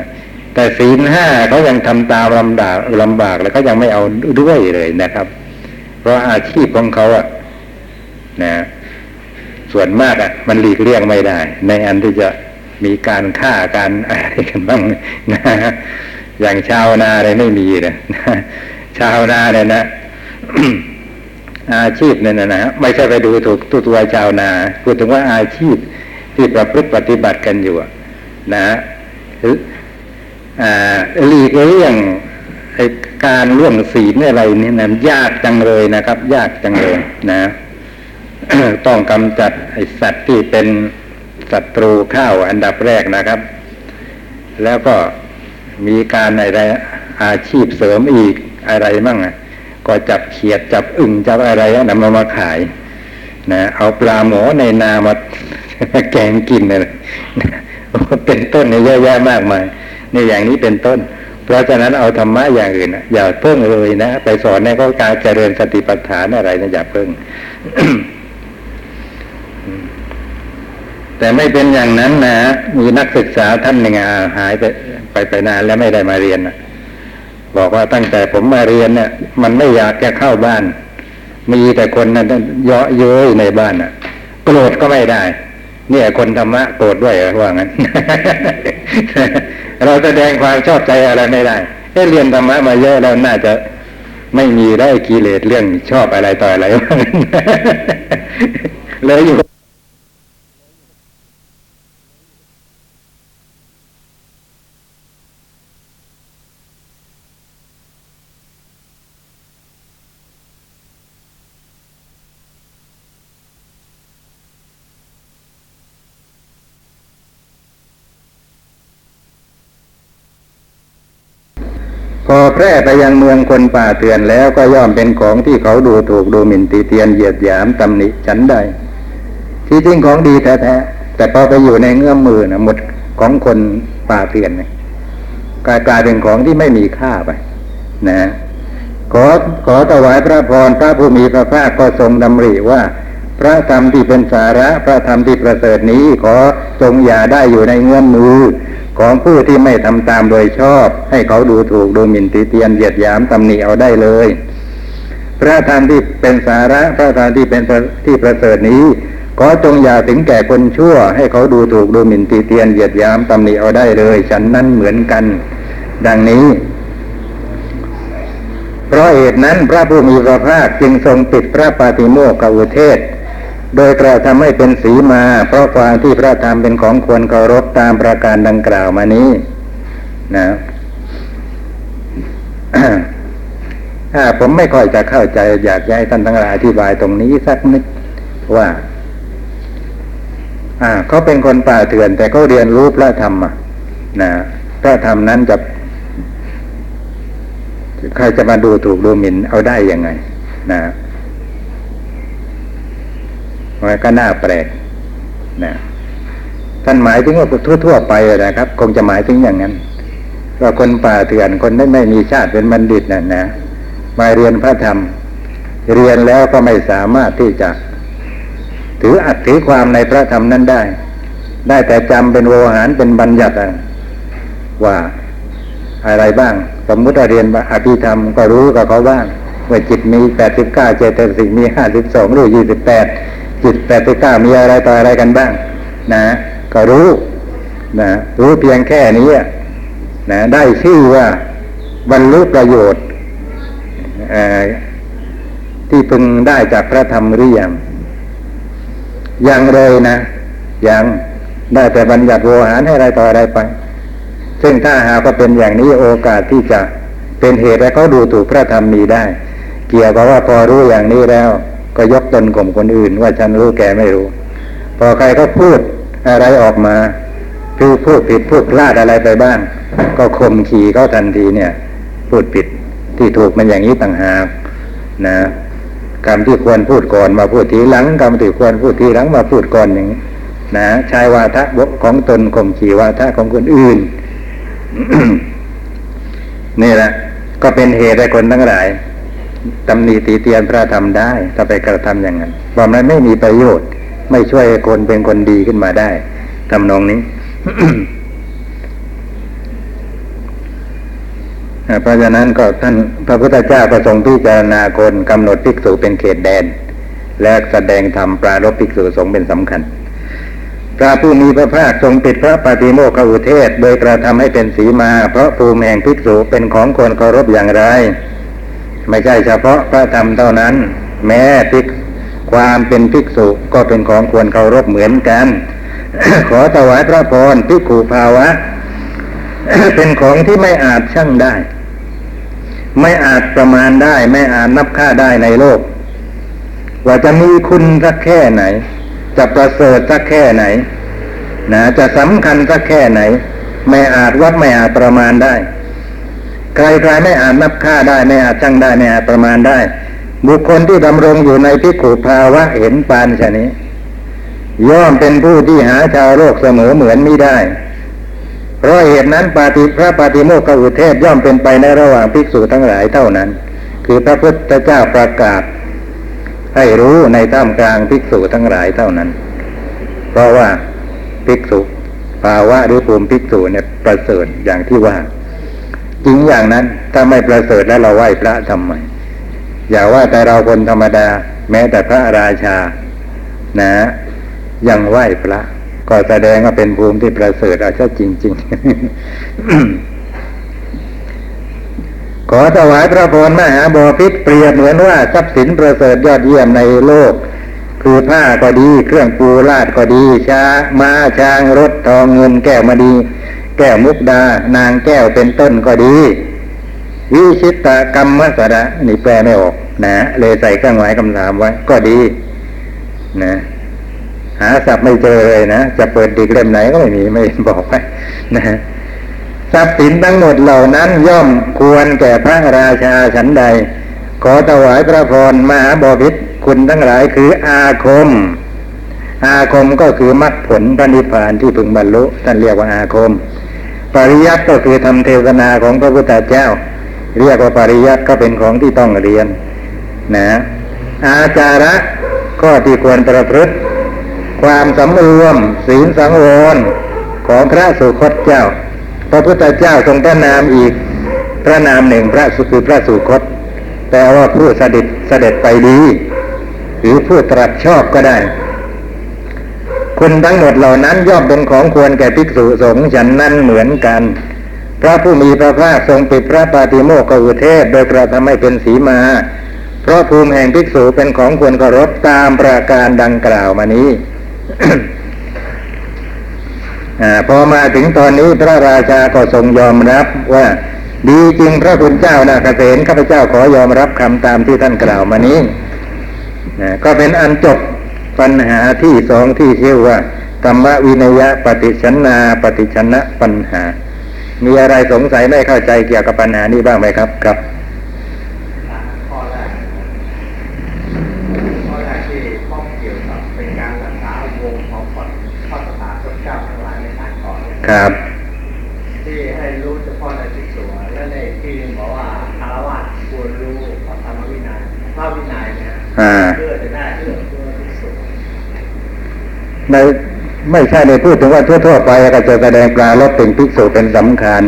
แต่ศีลห้าเขายังทำตามลำบากลำบากแล้วก็ยังไม่เอาด้วยเลยนะครับ เพราะอาชีพของเขาอะนะ ส่วนมากอะมันหลีกเลี่ยงไม่ได้ ในอันที่จะ มีการฆ่าการอะไรกันบ้างนะอย่างชาวนาอะไรไม่มีเลยชาวนาเนี่ยนะอาชีพเนี่ยนะนะไม่ใช่ไปดูถูกตัวตัวชาวนาพูดถึงว่าอาชีพที่ประพฤติปฏิบัติกันอยู่นะหลีกเลี่ยงการล่วงศีลอะไรนี่นะยากจังเลยนะครับ ยากจังเลยนะ ต้องกำจัดไอสัตว์ที่เป็น ศัตรูข้าวอันดับแรกนะครับ แล้วก็มีการอะไรอาชีพเสริมอีกอะไรมั่งก็จับเขียดจับอึ่งจับอะไรนำมามาขายนะเอาปลาหมอในนามาแกงกินอะไรเป็นต้นเนี่ยเยอะแยะมากมายนี่อย่างนี้เป็นต้น เพราะฉะนั้นเอาธรรมะอย่างอื่นอย่าเพิ่งเลยนะ ไปสอนในก็การเจริญสติปัฏฐานอะไรนะอย่าเพิ่ง แต่ไม่เป็นอย่างนั้นนะมีนักศึกษาท่านหนึ่งหายไปไปไปนานแล้วไม่ได้มาเรียนนะบอกว่าตั้งแต่ผมมาเรียนเนี่ย มันไม่อยากจะเข้าบ้าน มีแต่คนนั้นเยาะเย้ยในบ้านน่ะโกรธก็ไม่ได้ เนี่ยคนธรรมะโกรธด้วยว่างั้น เราแสดงความชอบใจอะไรไม่ได้เอ้เรียนธรรมะมาเยอะแล้วน่าจะไม่มีได้กิเลสเรื่องชอบอะไรต่ออะไรว่างั้นเลยอยู่ แพร่ไปยังเมืองคนป่าเถื่อนแล้วก็ย่อมเป็นของที่เขาดูถูกดูหมิ่นตีเตียนเหยียดหยามตำหนิฉันใดที่จริงของดีแท้ๆแต่พอไปอยู่ในเงื้อมมือนะหมดของคนป่าเถื่อนนี่ยกลายกลายเป็นของที่ไม่มีค่าไป นะ ขอขอถวายพระพรพระผู้มีพระภาคก็ทรงดำริว่า พระธรรมที่เป็นสาระ พระธรรมที่ประเสริฐนี้ ขอทรงอย่าได้อยู่ในเงื้อมมือ ของผู้ที่ไม่ทำตามโดยชอบ ให้เขาดูถูกดูหมิ่นติเตียนเหยียดหยามตำหนิเอาได้เลย พระธรรมที่เป็นสาระพระธรรมที่เป็นที่ประเสริฐนี้ขอจงอย่าถึงแก่คนชั่ว ให้เขาดูถูกดูหมิ่นติเตียนเหยียดหยามตำหนิเอาได้เลย ฉันนั้นเหมือนกัน ดังนี้ เพราะเหตุนั้นพระผู้มีพระภาคจึงทรงปิดพระปาติโมกขอุเทศ โดยกระทำให้เป็นสีมา เพราะความที่พระธรรมเป็นของควรเคารพตามประการดังกล่าวมานี้นะถ้าผมไม่ค่อยจะเข้าใจอยากให้ท่านทั้งหลายอธิบายตรงนี้สักนิดว่า อ่าเขาเป็นคนป่าเถื่อน แต่เขาเรียนรู้พระธรรมนะพระธรรมนั้นจะใครจะมาดูถูกดูหมิ่นเอาได้ยังไง นะ มันก็น่าแปลกนะท่านหมายถึงว่าทั่ว ๆ ไปนะครับ คงจะหมายถึงอย่างนั้นว่าคนป่าเถื่อนคนไม่ไม่มีชาติเป็นบัณฑิตนะนะมาเรียนพระธรรม เรียนแล้วก็ไม่สามารถที่จะ ถืออัดถือความในพระธรรมนั้นได้ ได้แต่จำเป็นโวหารเป็นบัญญัติว่าอะไรบ้าง สมมุติว่าเรียนอภิธรรมก็รู้กับเขาบ้างว่าจิตมีแปดสิบเก้าเจตสิกมีห้าสิบสองรู้ยี่สิบแปด จิตแปดสิบเก้ามีอะไรต่ออะไรกันบ้าง นะ ก็รู้ นะรู้เพียงแค่นี้นะได้ชื่อว่าบรรลุประโยชน์ที่พึงได้จากพระธรรมหรือยังยังเลยนะยังได้แต่บัญญัติโวหารให้อะไรต่ออะไรไป ซึ่งถ้าหากว่าเป็นอย่างนี้โอกาสที่จะเป็นเหตุให้เขาดูถูกพระธรรมมีได้ เกี่ยวกับว่าพอรู้อย่างนี้แล้ว ก็ยกตนข่มคนอื่น ว่าฉันรู้แกไม่รู้ พอใครก็พูดอะไรออกมา คือพูดผิดพูดพลาดอะไรไปบ้าง ก็ข่มขี่เขาทันทีเนี่ย พูดผิดที่ถูกมันอย่างนี้ต่างหากนะคำที่ควรพูดก่อนมาพูดทีหลังคำที่ควรพูดทีหลังมาพูดก่อนอย่างนี้นะชายวาทะบกของตนข่มขี่วาทะของคนอื่น นี่แหละ ก็เป็นเหตุให้คนทั้งหลาย ตำหนิตีเตียนพระธรรมได้ ถ้าไปกระทำอย่างนั้นว่ามันไม่มีประโยชน์ ไม่ช่วยคนเป็นคนดีขึ้นมาได้ทำนองนี้เพราะฉะนั้นก็ท่านพระพุทธเจ้าประสงค์พิจารณาคนกำหนดภิกษุเป็นเขตแดน และแสดงธรรมปรารบภิกษุสงฆ์เป็นสำคัญ พระผู้มีพระภาคทรงปิดพระปฏิโมกขอุเทศ โดยกระทำให้เป็นสีมา เพราะภูมิแห่งภิกษุเป็นของควรเคารพอย่างไร ไม่ใช่เฉพาะพระธรรมเท่านั้น แม้ภิกความเป็นภิกษุก็เป็นของควรเคารพเหมือนกัน ขอถวายพระพรภิกขุภาวะ เป็นของที่ไม่อาจชั่งได้ ไม่อาจประมาณได้ ไม่อาจนับค่าได้ในโลก ว่าจะมีคุณสักแค่ไหน จะประเสริฐสักแค่ไหนนะจะสำคัญสักแค่ไหน ไม่อาจวัดไม่อาจประมาณได้ ใครๆไม่อาจนับค่าได้ไม่อาจชั่งได้ไม่อาจประมาณได้ บุคคลที่ดำรงอยู่ในพิขุภาวะเห็นปานชนี้ ย่อมเป็นผู้ที่หาชาวโลกเสมอเหมือนไม่ได้ เพราะเหตุนั้นปาฏิพระปาฏิโมกขอุเทศย่อมเป็นไปในระหว่างภิกษุทั้งหลายเท่านั้น คือพระพุทธเจ้าประกาศ ให้รู้ในท่ามกลางภิกษุทั้งหลายเท่านั้น เพราะว่าภิกษุภาวะหรือภูมิภิกษุเนี่ยประเสริฐอย่างที่ว่า จริงอย่างนั้น ถ้าไม่ประเสริฐแล้วเราไหว้พระทำไมอย่าว่าแต่เราคนธรรมดา แม้แต่พระราชา นะ ยังไหว้พระ ก็แสดงว่าเป็นภูมิที่ประเสริฐเอาซะจริง ๆ ขอถวายพระพรมหาบอพิษเปรียบเหมือนว่าทรัพย์สินประเสริฐยอดเยี่ยมในโลก คือผ้าก็ดี เครื่องปูลาดก็ดีช้าม้าช้างรถทองเงินแก้วมาดี แก้วมุกดา นางแก้วเป็นต้นก็ดี วิชิตกรรมสระนี่แปลไม่ออก นะเลยใส่เครื่องหมายคำถามไว้ ก็ดี นะ หาศัพท์ไม่เจอเลยนะ จะเปิดดิกเล่มไหนก็ไม่มีไม่บอกไว้นะทรัพย์สินทั้งหมดเหล่านั้นย่อมควรแก่พระราชาฉันใด ขอถวายพระพรมหาบอพิษคุณทั้งหลายคืออาคม อาคมก็คือมรรคผลพระนิพพานที่พึงบรรลุท่านเรียกว่าอาคม ริยัติก็คือทำเทศนาของพระพุทธเจ้า เรียกว่าปริยัติก็เป็นของที่ต้องเรียน นะ อาจาระก็ที่ควรประพฤติ ความสำรวม ศีลสังวรของพระสุคตเจ้า พระพุทธเจ้าทรงพระนามอีก พระนามหนึ่งพระสุคือพระสุคตแปลว่าผู้เสด็จเสด็จไปดี หรือผู้ตรัสชอบก็ได้ คุณทั้งหมดเหล่านั้นย่อมเป็นของควรแก่ภิกษุสงฆ์ฉันนั้นเหมือนกัน พระผู้มีพระภาคทรงปิดพระปาติโมกขอุเทศ โดยกระทำให้เป็นสีมา เพราะภูมิแห่งภิกษุเป็นของควรเคารพตามประการดังกล่าวมานี้อพอมาถึงตอนนี้พระราชาก็ทรงยอมรับว่าดีจริงพระคุณเจ้านาเกษตข้าพเจ้าขอยอมรับคำตามที่ท่านกล่าวมานี้ก็เป็นอันจบ ปัญหาที่สองที่เชื่อว่าธรรมวินยะปฏิชนาปฏิชนะปัญหา มีอะไรสงสัยไม่เข้าใจเกี่ยวกับปัญหานี้บ้างไหมครับครับครับที่ให้รู้เฉพาะในภิกษุและในที่บอกว่าคารวะควรรู้พระธรรมวินัยพระวินัยเนี่ย อ่า เพื่อจะได้เอื้อเพื่อภิกษุ ในไม่ใช่ในพูดถึงว่าทั่วๆไปก็จะแสดงปลารบเป็นภิกษุเป็นสำคัญ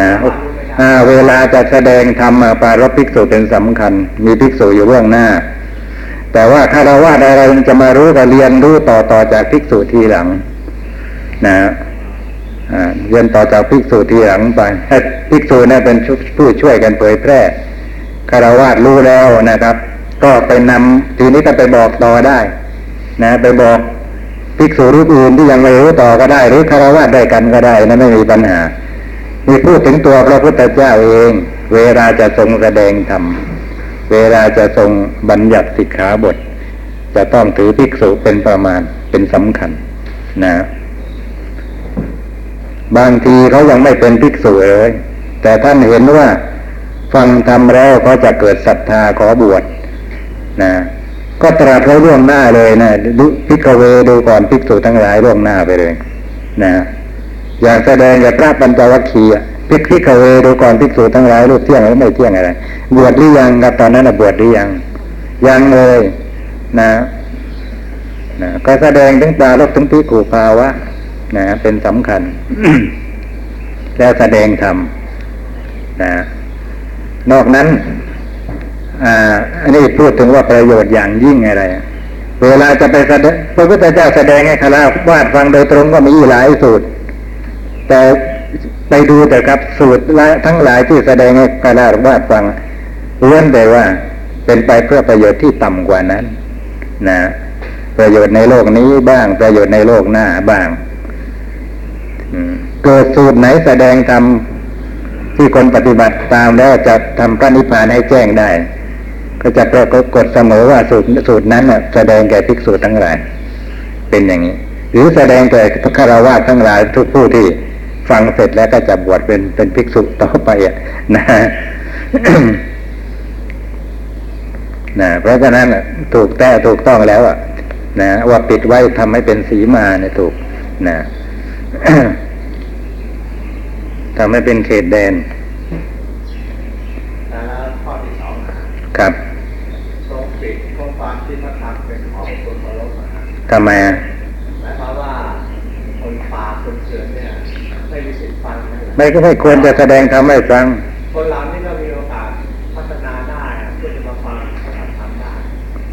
นะเวลาจะแสดงธรรมปารบภิกษุเป็นสำคัญ มีภิกษุอยู่เบื้องหน้า แต่ว่าคารวะอะไรจะมารู้กับเรียนรู้ต่อต่อจากภิกษุทีหลัง นะเรียนต่อจากภิกษุทีหลังไปให้ภิกษุนี่ยเป็นผู้ช่วยกันเผยแพร่คารวะรู้แล้วนะครับ ก็ไปนำทีนี้ก็ไปบอกต่อได้ นะ ไปบอก ภิกษุรูปอื่นที่ยังไม่รู้ต่อก็ได้ หรือคารวะได้กันก็ได้นะไม่มีปัญหามีพูดถึงตัวพระพุทธเจ้าเอง เวลาจะทรงแสดงธรรมเวลาจะทรงบัญญัติสิกขาบท จะต้องถือภิกษุเป็นประมาณเป็นสำคัญนะ บางทีเขายังไม่เป็นภิกษุเลย แต่ท่านเห็นว่า ฟังธรรมแล้วเขาจะเกิดศรัทธาขอบวชนะ ก็ตรัสไว้ล่วงหน้าเลยนะดูภิกขเวดูก่อนภิกษุทั้งหลายล่วงหน้าไปเลย นะอย่างแสดงกับพระปัญจวัคคีย์ภิกภิกขเวดูก่อนภิกษุทั้งหลายรูปเที่ยงหรือไม่เที่ยงอะไรบวชหรือยังครับตอนนั้นนะบวชหรือยังยังเลยนะนะก็แสดงถึงปลารบถึงพิกูภาวะนะเป็นสำคัญ แล้วแสดงธรรมนะนอกนั้น อันนี้พูดถึงว่าประโยชน์อย่างยิ่งอะไร เวลาจะไปแสดงพระพุทธเจ้าแสดงให้คารวาสฟังโดยตรงก็มีหลายสูตร แต่ไปดูแต่ครับสูตรและทั้งหลายที่แสดงให้คารวาสฟังล้วนแต่ว่าเป็นไปเพื่อประโยชน์ที่ต่ำกว่านั้น นะ ประโยชน์ในโลกนี้บ้าง ประโยชน์ในโลกหน้าบ้างเกิดสูตรไหนแสดงทำที่คนปฏิบัติตามแล้วจะทำพระนิพพานให้แจ้งได้ ก็จะปรากฏเสมอว่าสูตรสูตรนั้นน่ะแสดงแก่ภิกษุทั้งหลาย เป็นอย่างนี้ หรือแสดงแก่พระคารวะทั้งหลายทุกผู้ที่ฟังเสร็จแล้วก็จะบวชเป็นเป็นภิกษุต่อไปอะนะนะเพราะฉะนั้นน่ะถูกแต่ถูกต้องแล้วอะนะว่าปิดไว้ทำให้เป็นสีมาเนี่ยถูกนะทำให้เป็นเขตแดนแล้วข้อที่สองนะครับ ทำไมอะหมายความว่าคนป่าคนเถื่อนเนี่ยไม่มีสิทธิ์ฟังนะไม่ก็ไม่ควรจะแสดงทำให้ฟัง คนเหล่านี้ก็มีโอกาสพัฒนาได้อะเพื่อจะมาฟังพระธรรมทำได้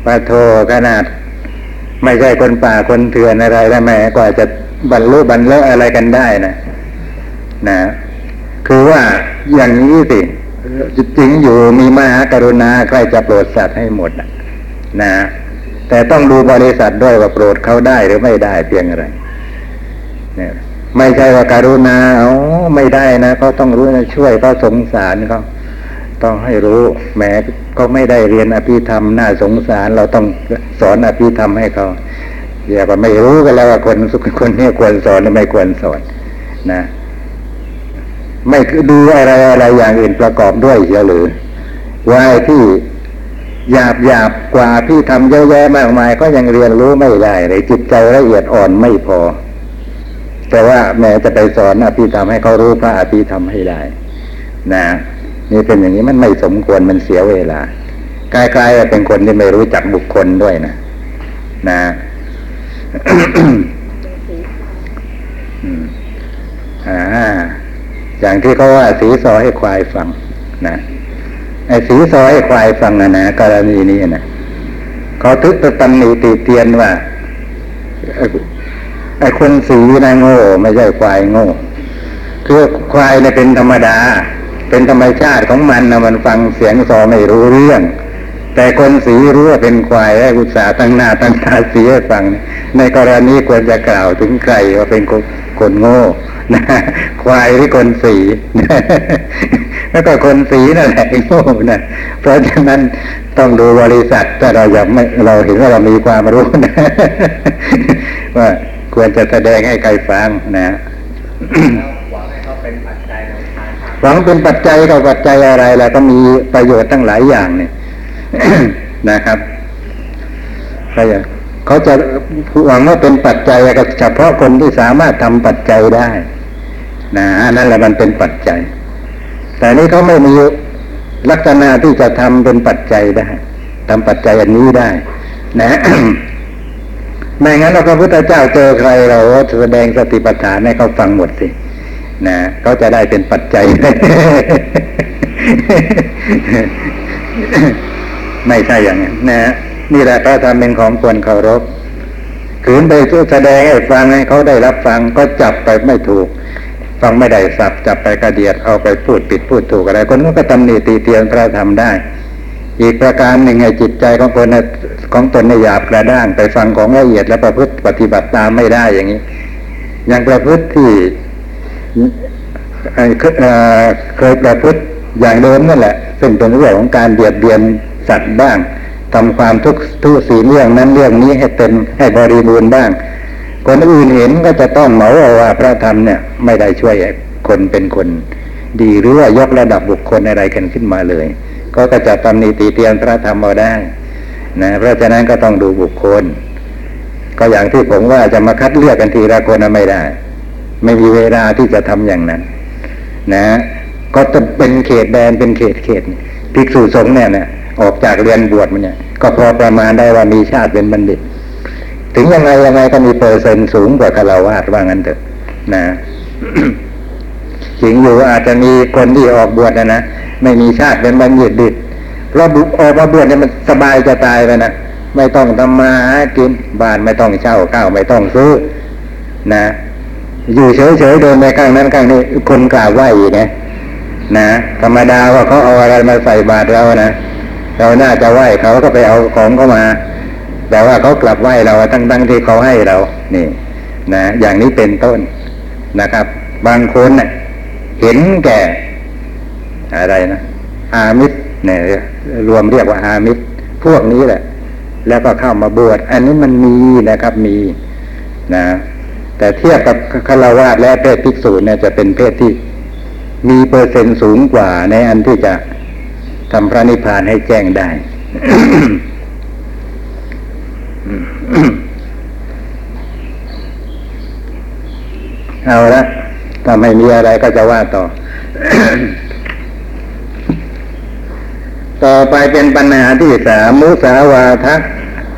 ปาโทขนาด ไม่ใช่คนป่าคนเถื่อนอะไรแล้วแหม่กว่าจะบรรลุบรรลุอะไรกันได้นะนะ คือว่าอย่างนี้สิจริงอยู่มีมหากรุณาใครจะโปรดสัตว์ให้หมดน่ะนะ แต่ต้องดูบริษัทด้วยว่าโปรดเขาได้หรือไม่ได้เพียงอะไรเนี่ยไม่ใช่ว่าการุณาอ๋อไม่ได้นะเขาต้องรู้นะช่วยเขาสงสารเขาต้องให้รู้แม้ก็ไม่ได้เรียนอภิธรรมน่าสงสาร เราต้องสอนอภิธรรมให้เขาอย่าว่าไม่รู้กันแล้วว่าคนคนนี้ควรสอนหรือไม่ควรสอนนะ ไม่ดูอะไรอะไรอย่างอื่นประกอบด้วยเสียหรือว่าไอ้ที่ หยาบหยาบกว่าพี่ทำเยอะแยะมากมาย ก็ยังเรียนรู้ไม่ได้เลยจิตใจละเอียดอ่อนไม่พอ แต่ว่าแม้จะไปสอนอภิธรรมให้เขารู้พระอภิธรรมให้ได้ นะนี่เป็นอย่างนี้มันไม่สมควรมันเสียเวลากลายๆเป็นคนที่ไม่รู้จักบุคคลด้วยนะนะอ่าอย่างที่เขาว่าสีซอให้ควายฟังนะ ไอ้สีซอให้ควายฟังนะนะกรณีนี้นะเขาทึกตะตำหนิติเตียนว่าไอ้คนสีนะโง่ ไม่ใช่ควายโง่คือควายเนี่ยเป็นธรรมดา เป็นธรรมชาติของมันนะมันฟังเสียงซอไม่รู้เรื่อง แต่คนสีรู้ว่าเป็นควายและอุตสาห์ตั้งหน้าตั้งตาสีให้ฟัง ในกรณีควรจะกล่าวถึงใครว่าเป็นคนคนโง่นะ ควายหรือคนสีแล้วก็คนสีนั่นแหละโง่นะเพราะฉะนั้นต้องดูบริษัทถ้าเราอยากไม่เราเห็นว่าเรามีความรู้นะว่าควรจะแสดงให้ใครฟังนะหวังเป็นปัจจัยกับปัจจัยอะไรแล้วก็มีประโยชน์ตั้งหลายอย่างเนี่ยนะครับก็อย่างเขาจะหวังว่าเป็นปัจจัยก็เฉพาะคนที่สามารถทำปัจจัยได้ นะอันนั่นแหละมันเป็นปัจจัย แต่นี่เขาไม่มีลักษณะที่จะทำเป็นปัจจัยได้ทำปัจจัยอันนี้ได้ นะไม่งั้นเราพระพุทธเจ้าเจอใครเราแสดงสติปัฏฐานให้เขาฟังหมดสินะเขาจะได้เป็นปัจจัย ไม่ใช่อย่างนั้นนะนี่แหละพระธรรมเป็นของควรเคารพขืนไปแสดงให้ฟังให้เขาได้รับฟังก็จับไปไม่ถูก ฟังไม่ได้สับจับไปกระเดียดเอาไปพูดปิดพูดถูกอะไรคนนู้นก็ตำหนิตีเตียนพระธรรมได้ อีกประการหนึ่งไอ้จิตใจของคนน่ะของตนในหยาบกระด้างไปฟังของละเอียดและประพฤติปฏิบัติตามไม่ได้อย่างนี้อย่างประพฤติที่เคยประพฤติอย่างเดิมนั่นแหละ ซึ่งเป็นเรื่องของการเบียดเบียนสัตว์บ้างทำความทุกข์ทุศีเรื่องนั้นเรื่องนี้ให้เต็มให้บริบูรณ์บ้าง คนอื่นเห็นก็จะต้องเหมาเอาว่าพระธรรมเนี่ยไม่ได้ช่วยคนเป็นคน ดีหรือว่ายกระดับบุคคลอะไรกันขึ้นมาเลย ก็ก็จะตำหนิตีเตียนพระธรรมเอาได้นะเพราะฉะนั้นก็ต้องดูบุคคล ก็อย่างที่ผมว่าจะมาคัดเลือกกันทีละคนไม่ได้ ไม่มีเวลาที่จะทำอย่างนั้น นะ ก็จะเป็นเขตแดนเป็นเขตเขตภิกษุสงฆ์เนี่ยนะออกจากเรียนบวชมันเนี่ย ก็พอประมาณได้ว่ามีชาติเป็นบัณฑิต ถึงยังไงยังไงก็มีเปอร์เซ็นต์สูงกว่าคารวาสว่างั้นเถอะ นะจริงอยู่อาจจะมีคนที่ออกบวชนะนะไม่มีชาติเป็นบัณฑิตดิตเพราะบุออกมาบวชเนี่ยมันสบายจะตายไปนะไม่ต้องทำมาหากินบ้านไม่ต้องเช่าข้าวไม่ต้องซื้อ นะ อยู่เฉยๆเดินไปข้างนั้นข้างนี้คนกราบไหวนะนะธรรมดาว่าเขาเอาอะไรมาใส่บาตรเรานะเราน่าจะไหวเขาก็ไปเอาของเข้ามา แต่ว่าเขากลับไหว้เราทั้งๆที่เขาให้เรา นี่ นะ อย่างนี้เป็นต้นนะครับ บางคนเน่ะเห็นแก่ อะไรนะอามิตรเนี่ยรวมเรียกว่าอามิตร พวกนี้แหละ แล้วก็เข้ามาบวช อันนี้มันมีนะครับมีนะ แต่เทียบกับคารวะและเพศภิกษุเนี่ยจะเป็นเพศที่มีเปอร์เซ็นต์สูงกว่าในอันที่จะทำพระนิพพานให้แจ้งได้ เอาละถ้าไม่มีอะไรก็จะว่าต่อ ต่อไปเป็นปัญหาที่สามมุสาวาทะ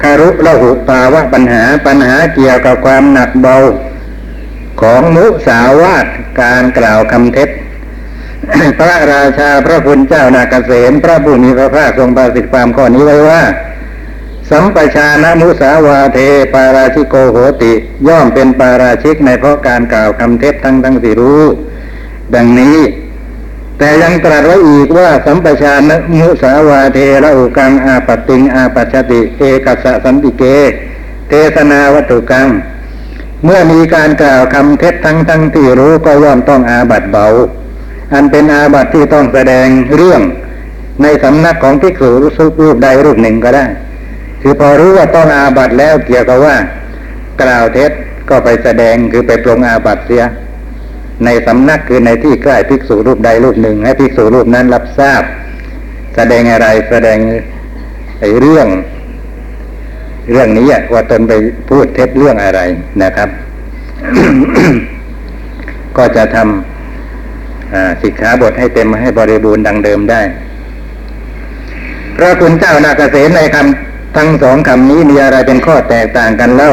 คารุละหุปาวะปัญหาปัญหาเกี่ยวกับความหนักเบา ของมุสาวาทการกล่าวคำเท็จพระราชาพระคุณเจ้านาเกษมพระบุญมีพระภาคทรงประสิทธิ์ความข้อนี้ไว้ว่า สัมปชานมุสาวาเทปาราชิโกโหติ ย่อมเป็นปาราชิกในเพราะการกล่าวคำเท็จทั้งทั้งสี่รู้ ดังนี้ แต่ยังตรัสไว้อีกว่าสัมปชานมุสาวาเทระอุกังอาปติงอาปัชติ เอกัสสันติเก เทศนาวัตถุกัง เมื่อมีการกล่าวคำเท็จทั้งทั้งที่รู้ก็ย่อมต้องอาบัตเบา อันเป็นอาบัตที่ต้องแสดงเรื่องในสำนักของภิกษุรูปใดรูปหนึ่งก็ได้ คือพอรู้ว่าต้องอาบัติแล้วเกี่ยวกับว่า กล่าวเท็จก็ไปแสดงคือไปปรงอาบัติเสีย ในสำนักคือในที่ใกล้ภิกษุรูปใดรูปหนึ่ง ให้ภิกษุรูปนั้นรับทราบ แสดงอะไรแสดงไอ้เรื่อง เรื่องนี้อะว่าตนไปพูดเท็จเรื่องอะไรนะครับ ก็จะทำสิกขาบทให้เต็มให้บริบูรณ์ดังเดิมได้พระคุณเจ้านาเกษตรในคำ ทั้งสองคำนี้มีอะไรเป็นข้อแตกต่างกันเล่า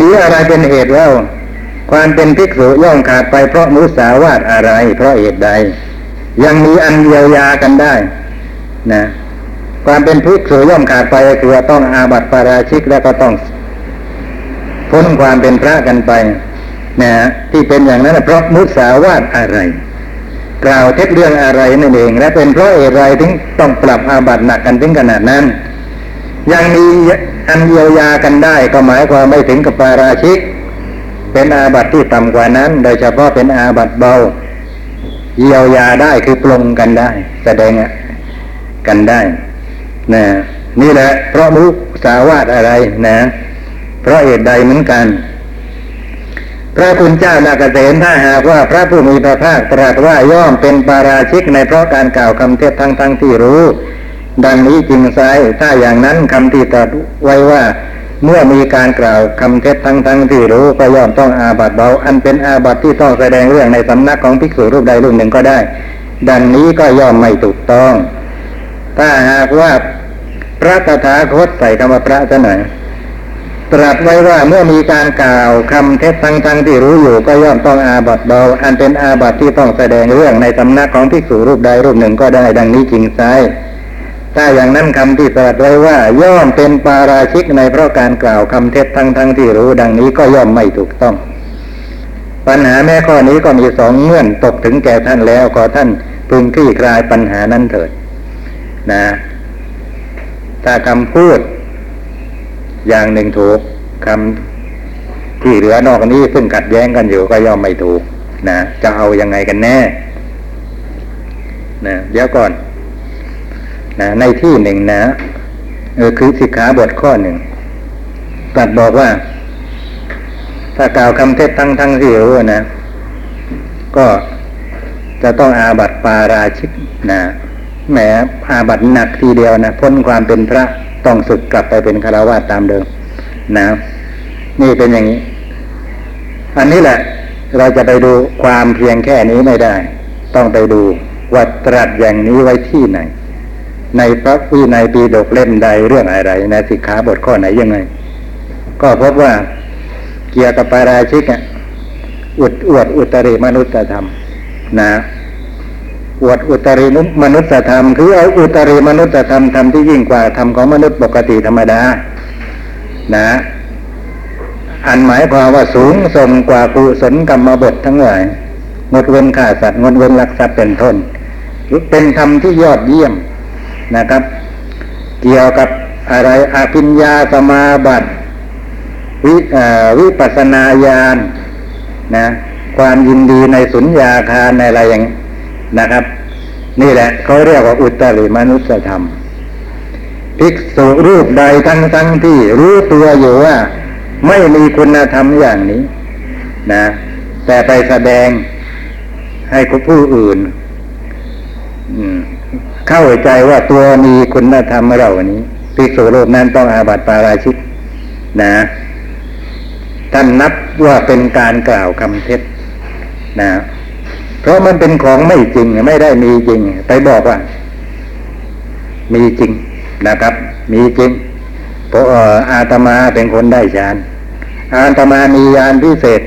มีอะไรเป็นเหตุเล่า ความเป็นภิกษุย่อมขาดไปเพราะมุสาวาทอะไร เพราะเหตุใด ยังมีอันเยียวยากันได้ นะ ความเป็นภิกษุย่อมขาดไปคือต้องอาบัติปาราชิกแล้วก็ต้องพ้นความเป็นพระกันไป นะ ที่เป็นอย่างนั้นเพราะมุสาวาทอะไรกล่าวเท็จเรื่องอะไรนั่นเอง และเป็นเพราะเหตุไรถึงต้องปรับอาบัติหนักกันถึงขนาดนั้น ยังมีอันเยียวยากันได้ก็หมายความไม่ถึงกับปาราชิก เป็นอาบัติที่ต่ำกว่านั้น โดยเฉพาะเป็นอาบัติเบา เยียวยาได้คือปลงกันได้ แสดงกันได้นะนี่แหละ เพราะมุสาวาทอะไรนะ เพราะเหตุใดเหมือนกัน พระคุณเจ้านาเกษตถ้าหากว่าพระผู้มีพระภาคตรัสว่าย่อมเป็นปาราชิกในเพราะการกล่าวคำเทศทั้งทั้งที่รู้ ดังนี้จริงไซถ้าอย่างนั้นคำที่ตรัสไว้ว่า เมื่อมีการกล่าวคำเท็จทั้งทั้งที่รู้ก็ย่อมต้องอาบัติเบา อันเป็นอาบัติที่ต้องแสดงเรื่องในสำนักของภิกษุรูปใดรูปหนึ่งก็ได้ ดังนี้ก็ย่อมไม่ถูกต้อง ถ้าหากว่าพระตถาคตใส่คำว่าพระจะหน่อยตรัสไว้ว่าเมื่อมีการกล่าวคำเท็จทั้งทั้งที่รู้อยู่ก็ย่อมต้องอาบัติเบา อันเป็นอาบัติที่ต้องแสดงเรื่องในสำนักของภิกษุรูปใดรูปหนึ่งก็ได้ ดังนี้จริงไซ ถ้าอย่างนั้นคำที่ตรัสไว้ว่า ย่อมเป็นปาราชิกในเพราะการกล่าวคำเท็จทั้งทั้งที่รู้ดังนี้ก็ย่อมไม่ถูกต้อง ปัญหาแม่ข้อนี้ก็มีสองเงื่อนตกถึงแก่ท่านแล้วขอท่านพึงคลี่คลายปัญหานั้นเถิด นะถ้าคำพูด อย่างหนึ่งถูกคำที่เหลือนอกนี้ซึ่งขัดแย้งกันอยู่ก็ย่อมไม่ถูก นะจะเอายังไงกันแน่ นะเดี๋ยวก่อน นะในที่หนึ่งนะเออคือสิกขาบทข้อหนึ่งตรัสบอกว่า ถ้ากล่าวคำเท็จทั้งทั้งที่รู้นะ ก็จะต้องอาบัติปาราชิกนะแหมอาบัติหนักทีเดียวนะพ้นความเป็นพระต้องสึกกลับไปเป็นคารวะตามเดิมนะนี่เป็นอย่างนี้ อันนี้แหละ เราจะไปดูความเพียงแค่นี้ไม่ได้ ต้องไปดูว่าตรัสอย่างนี้ไว้ที่ไหน ในพระวินัยปีดกเล่มใดเรื่องอะไรในสิกขาบทข้อไหนยังไง ก็พบว่าเกี่ยวกับปาราชิกอะอุดอวดอุตริมนุษยธรรม นะอวดอุตริมนุษยธรรม คือเอาอุตริมนุษยธรรมทำที่ยิ่งกว่าธรรมของมนุษย์ปกติธรรมดา นะ อันหมายความว่าสูงส่งกว่ากุศลกรรมบททั้งหลายงดเว้นฆ่าสัตว์งดเว้นลักทรัพย์เป็นต้นเป็นธรรมที่ยอดเยี่ยม นะครับ เกี่ยวกับอะไรอภิญญาสมาบัติวิวิปัสนาญาณนะ ความยินดีในสุญญาคารในอะไรอย่างนะครับ นี่แหละเขาเรียกว่าอุตริมนุสธรรม ภิกษุรูปใดทั้งทั้งที่รู้ตัวอยู่ว่า ไม่มีคุณธรรมอย่างนี้ นะ แต่ไปแสดงให้ผู้อื่น เข้าใจว่าตัวมีคุณธรรมเรานี้ภิกษุรูปนั้นต้องอาบัติปาราชิกนะ ท่านนับว่าเป็นการกล่าวคำเท็จนะ เพราะมันเป็นของไม่จริงไม่ได้มีจริง ไปบอกว่า มีจริงนะครับ มีจริงเพราะอาตมาเป็นคนได้ฌานอาตมามีญาณพิเศษ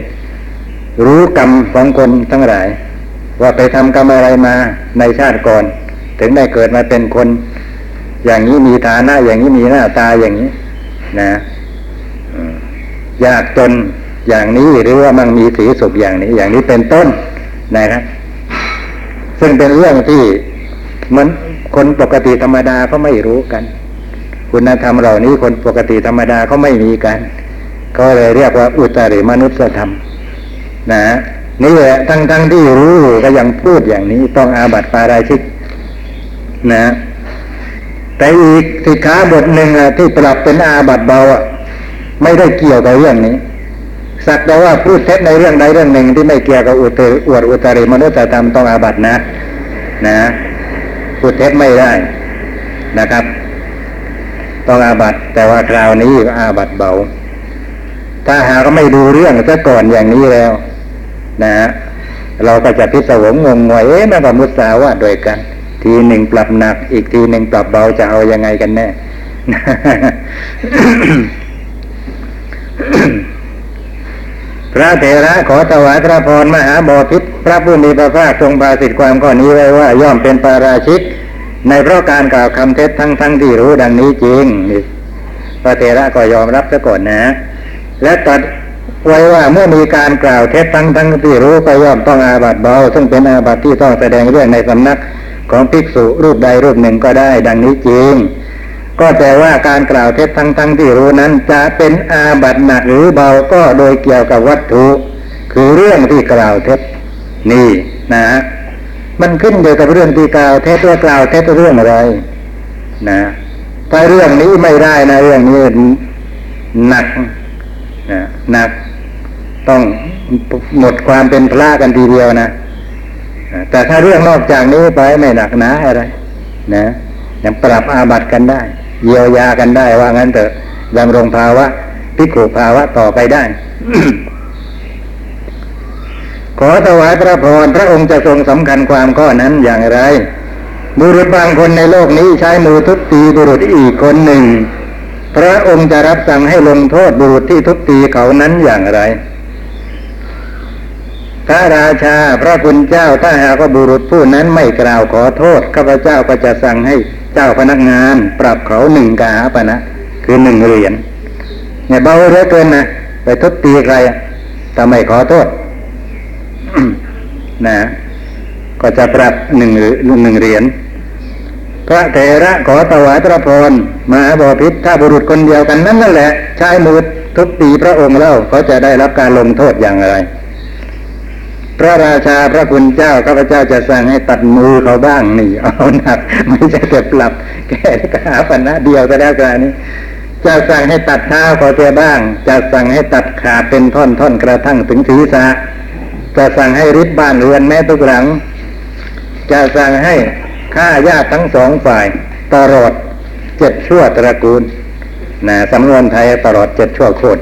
รู้กรรมของคนทั้งหลาย ว่าไปทำกรรมอะไรมาในชาติก่อน ถึงได้เกิดมาเป็นคน อย่างนี้มีฐานะ อย่างนี้มีหน้าตาอย่างนี้ นะยากจนอย่างนี้หรือว่ามันมีสีสุขอย่างนี้ อย่างนี้เป็นต้นนะครับ ซึ่งเป็นเรื่องที่มันคนปกติธรรมดาเขาไม่รู้กัน คุณธรรมเหล่านี้คนปกติธรรมดาเขาไม่มีกันก็เลยเรียกว่า อุตริมนุษยธรรม นะนี่แหละทั้งทั้งที่รู้ก็ยังพูดอย่างนี้ ต้องอาบัติปาราชิก นะ แต่อีกสิกขาบทหนึ่งที่ปรับเป็นอาบัตเบาไม่ได้เกี่ยวกับเรื่องนี้สักแต่ว่าพูดเท็จในเรื่องใดเรื่องหนึ่งที่ไม่เกี่ยวกับอุตริอวดอุตริมนุษยธรรมต้องอาบัตนะ นะพูดเท็จไม่ได้นะครับ ต้องอาบัตแต่ว่าคราวนี้อาบัตเบา ถ้าหากไม่ดูเรื่องซะก่อนอย่างนี้แล้ว นะเราก็จะพิศวงงงงวยเอ๊ะมันก็มุสาวาทด้วยกัน ทีหนึ่งปรับหนัก อีกทีหนึ่งปรับเบาจะเอายังไงกันแน่พระเถระขอถวายพระพรมหาบอพิษพระผู้มีพระภาคทรงบาสิทธิความข้อนี้ไว้ว่า ย่อมเป็นปาราชิก ในเพราะการกล่าวคำเท็จทั้งทั้งที่รู้ดังนี้จริงพระเถระก็ยอมรับซะก่อนนะ และตัดไว้ว่าเมื่อมีการกล่าวเท็จทั้งทั้งที่รู้ก็ย่อมต้องอาบัติเบา ซึ่งเป็นอาบัติที่ต้องแสดงเรื่องในสำนัก ของภิกษุรูปใดรูปหนึ่งก็ได้ ดังนี้จริง ก็แต่ว่าการกล่าวเท็จทั้งทั้งที่รู้นั้น จะเป็นอาบัติหนักหรือเบาก็โดยเกี่ยวกับวัตถุ คือเรื่องที่กล่าวเท็จนี่นะ มันขึ้นอยู่กับเรื่องที่กล่าวเท็จว่ากล่าวเท็จเรื่องอะไร นะถ้าเรื่องนี้ไม่ได้นะเรื่องนี้หนักนะหนัก ต้องหมดความเป็นพระกันทีเดียวนะ แต่ถ้าเรื่องนอกจากนี้ไปไม่หนักหนาอะไร นะยังปรับอาบัติกันได้ เยียวยากันได้ว่างั้นเถอะดำรงภาวะพิขุภาวะต่อไปได้ ขอถวายพระพรพระองค์จะทรงสำคัญความข้อนั้นอย่างไร บุรุษบางคนในโลกนี้ใช้มือทุบตีบุรุษอีกคนหนึ่ง พระองค์จะรับสั่งให้ลงโทษบุรุษที่ทุบตีเขานั้นอย่างไร พระราชาพระคุณเจ้าถ้าหากว่าบุรุษผู้นั้นไม่กล่าวขอโทษข้าพเจ้าก็จะสั่งให้เจ้าพนักงาน ปรับเขาหนึ่งกาปะนะคือหนึ่งเหรียญเนี่ยเบาเหลือเกินนะไปทุบตีใครทำไมขอโทษนะ ก็จะปรับหนึ่งหนึ่งเหรียญพระเถระขอถวายพระพรมหาบพิษถ้าบุรุษคนเดียวกันนั้นนั่นแหละใช้มือทุบตีพระองค์แล้วเขาจะได้รับการลงโทษอย่างไร พระราชาพระคุณเจ้าข้าพเจ้าจะสั่งให้ตัดมือเขาบ้างนี่เอาหนักไม่ใช่จะปรับ แก้กหาปัญหาเดียวก็แล้วกันนี้จะสั่งให้ตัดเท้าเขาเสียบ้าง จะสั่งให้ตัดขาเป็นท่อนท่อนกระทั่งถึงศีรษะจะสั่งให้ริบบ้านเรือนแม้ทุกหลัง จะสั่งให้ฆ่าญาติทั้งสองฝ่ายตลอดเจ็ดชั่วตระกูลนะสำนวนไทยตลอดเจ็ดชั่วโคตร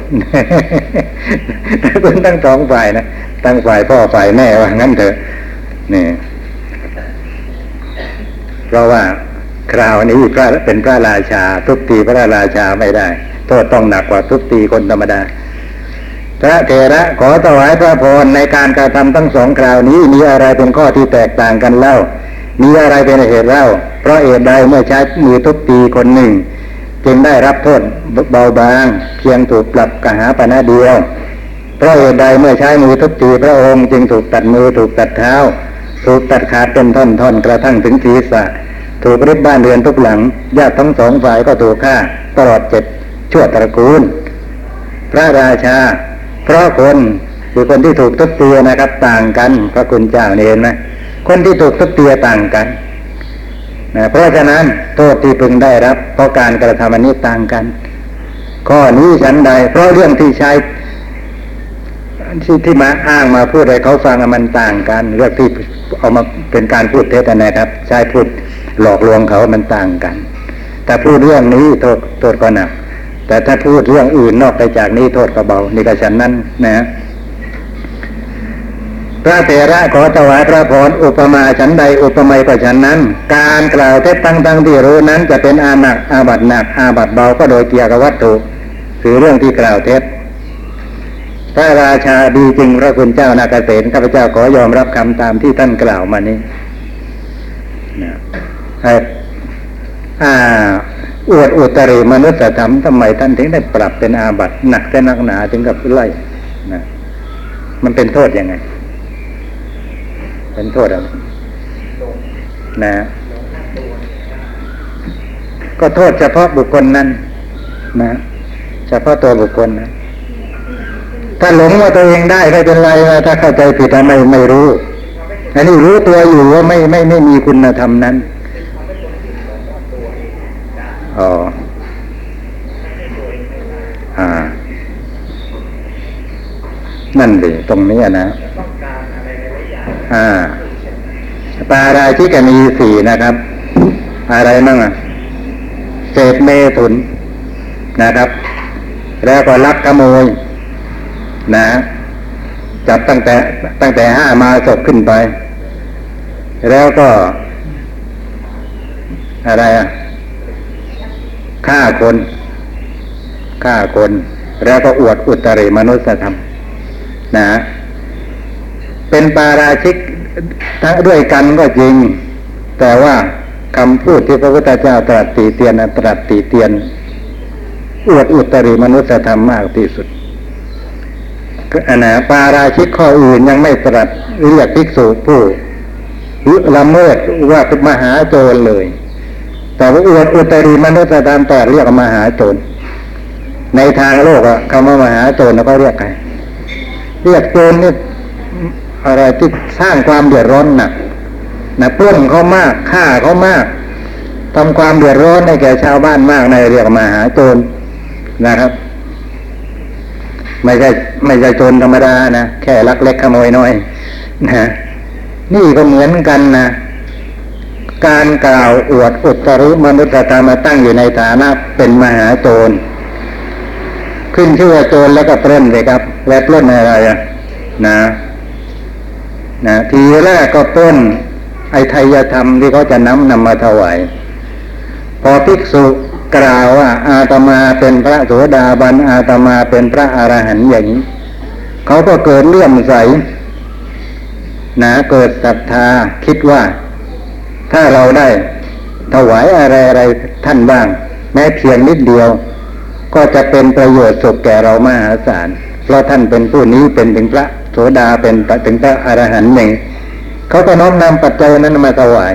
ตระกูลทั้งสองฝ่ายนะ ทั้งฝ่ายพ่อฝ่ายแม่ว่างั้นเถอะนี่เพราะว่าคราวนี้พระเป็นพระราชา ทุบตีพระราชาไม่ได้โทษต้องหนักกว่าทุบตีคนธรรมดา พระเถระขอถวายพระพรในการการะทำทั้งสองคราวนี้มีอะไรเป็นข้อที่แตกต่างกันเล่า มีอะไรเป็นเหตุเล่า เพราะเหตุใดเมื่อใช้มือทุบตีคนหนึ่ง จึงได้รับโทษเบาบาง เพียงถูกปรับกหาปณะเดียว เพราะเหตุใดเมื่อใช้มือทุบตีพระองค์จึงถูกตัดมือถูกตัดเท้า ถูกตัดขาดเป็นท่อนๆกระทั่งถึงศีรษะ ถูกริบบ้านเรือนทุกหลังญาติทั้งสองฝ่ายก็ถูกฆ่า ตลอดเจ็ดชั่วตระกูล พระราชา เพราะคนคือคนที่ถูกทุบตีนะครับ ต่างกัน พระคุณเจ้าเนี่ยเห็นไหมคนที่ถูกทุบตีต่างกันนะเพราะฉะนั้นโทษที่พึงได้รับ เพราะการกระทำอันนี้ต่างกันข้อนี้ฉันใด เพราะเรื่องที่ใช้ ที่ที่มาอ้างมาพูดอะไรเขาฟังมันต่างกันเรื่องที่เอามาเป็นการพูดเท็จอะนะครับ ใช้พูดหลอกลวงเขามันต่างกัน แต่พูดเรื่องนี้โทษโทษก็หนักแต่ถ้าพูดเรื่องอื่นนอกไปจากนี้โทษก็เบานี่ก็ฉันนั้นนะพระเถระขอถวายพระพรอุปมาฉันใดอุปไมยก็ฉันนั้น การกล่าวเท็จตั้งตั้งที่รู้นั้น จะเป็นอาหนักอาบัตหนักอาบัตเบาก็โดยเกี่ยวกับวัตถุหรือเรื่องที่กล่าวเท็จ พระราชาดีจริงพระคุณเจ้านาเกษตรข้าพเจ้าขอยอมรับคำตามที่ท่านกล่าวมานี้นะให้อ่าอวดอุตริมนุษยธรรมทำไมท่านถึงได้ปรับเป็นอาบัตหนักแต่นักหนาถึงกับไล่นะมันเป็นโทษยังไง เป็นโทษอะไรนะ ก็โทษเฉพาะบุคคลนั้นนะ เฉพาะตัวบุคคลนะ ถ้าหลงว่าตัวเองได้ไม่เป็นไรนะถ้าเข้าใจผิดไม่ไม่รู้ อันนี้รู้ตัวอยู่ว่าไม่ไม่ไม่มีคุณธรรมนั้นอ๋ออ่า นั่นดิตรงนี้นะต้องการอะไรหลายๆอย่างอ่าปาราชิกมีสี่นะครับ อะไรมั่งอะเศษเมถุนนะครับ แล้วก็ลักขโมย นะจับตั้งแต่ตั้งแต่ห้ามาศพขึ้นไป แล้วก็ อะไรอะฆ่าคนฆ่าคน แล้วก็อวดอุตริมนุสธรรม นะเป็นปาราชิกทั้งด้วยกันก็จริง แต่ว่าคำพูดที่พระพุทธเจ้าตรัสตีเตียนตรัสตีเตียน อวดอุตริมนุสธรรมมากที่สุด อันนะปาราชิกข้ออื่นยังไม่ตรัสเรียกภิกษุผู้ละเมิดว่าเป็นมหาโจรเลย แต่ว่าอวดอุตริมนุสธรรมตรัสเรียกว่ามหาโจร ในทางโลกอะคำว่ามหาโจรเราก็เรียกไงเรียกโจรนี่อะไรที่สร้างความเดือดร้อนหนักนะปล้นเขามากฆ่าเขามากทำความเดือดร้อนให้แก่ชาวบ้านมากในเรียกมหาโจรนะครับ ไม่ใช่ไม่ใช่โจรธรรมดานะแค่ลักเล็กขโมยน้อยนะนี่ก็เหมือนกันนะการกล่าวอวดอุตริมนุษยธรรมมาตั้งอยู่ในฐานะเป็นมหาโจร ขึ้นชื่อว่าโจรแล้วก็ปล้นเลยครับ และปล้นอะไรอะนะนะทีแรกก็ปล้น ไอ้ไทยธรรมที่เขาจะนำนำมาถวายพอภิกษุ กล่าวว่า อาตมาเป็นพระโสดาบันอาตมาเป็นพระอรหันต์อย่างนี้เขาก็เกิดเลื่อมใสนะเกิดศรัทธาคิดว่า ถ้าเราได้ถวายอะไรอะไรท่านบ้าง แม้เพียงนิดเดียว ก็จะเป็นประโยชน์สุขแก่เรามหาศาลเพราะท่านเป็นผู้นี้เป็นถึงพระโสดาเป็นถึงพระอรหันต์หนึ่งเขาก็น้อมนำปัจจัยนั้นมาถวาย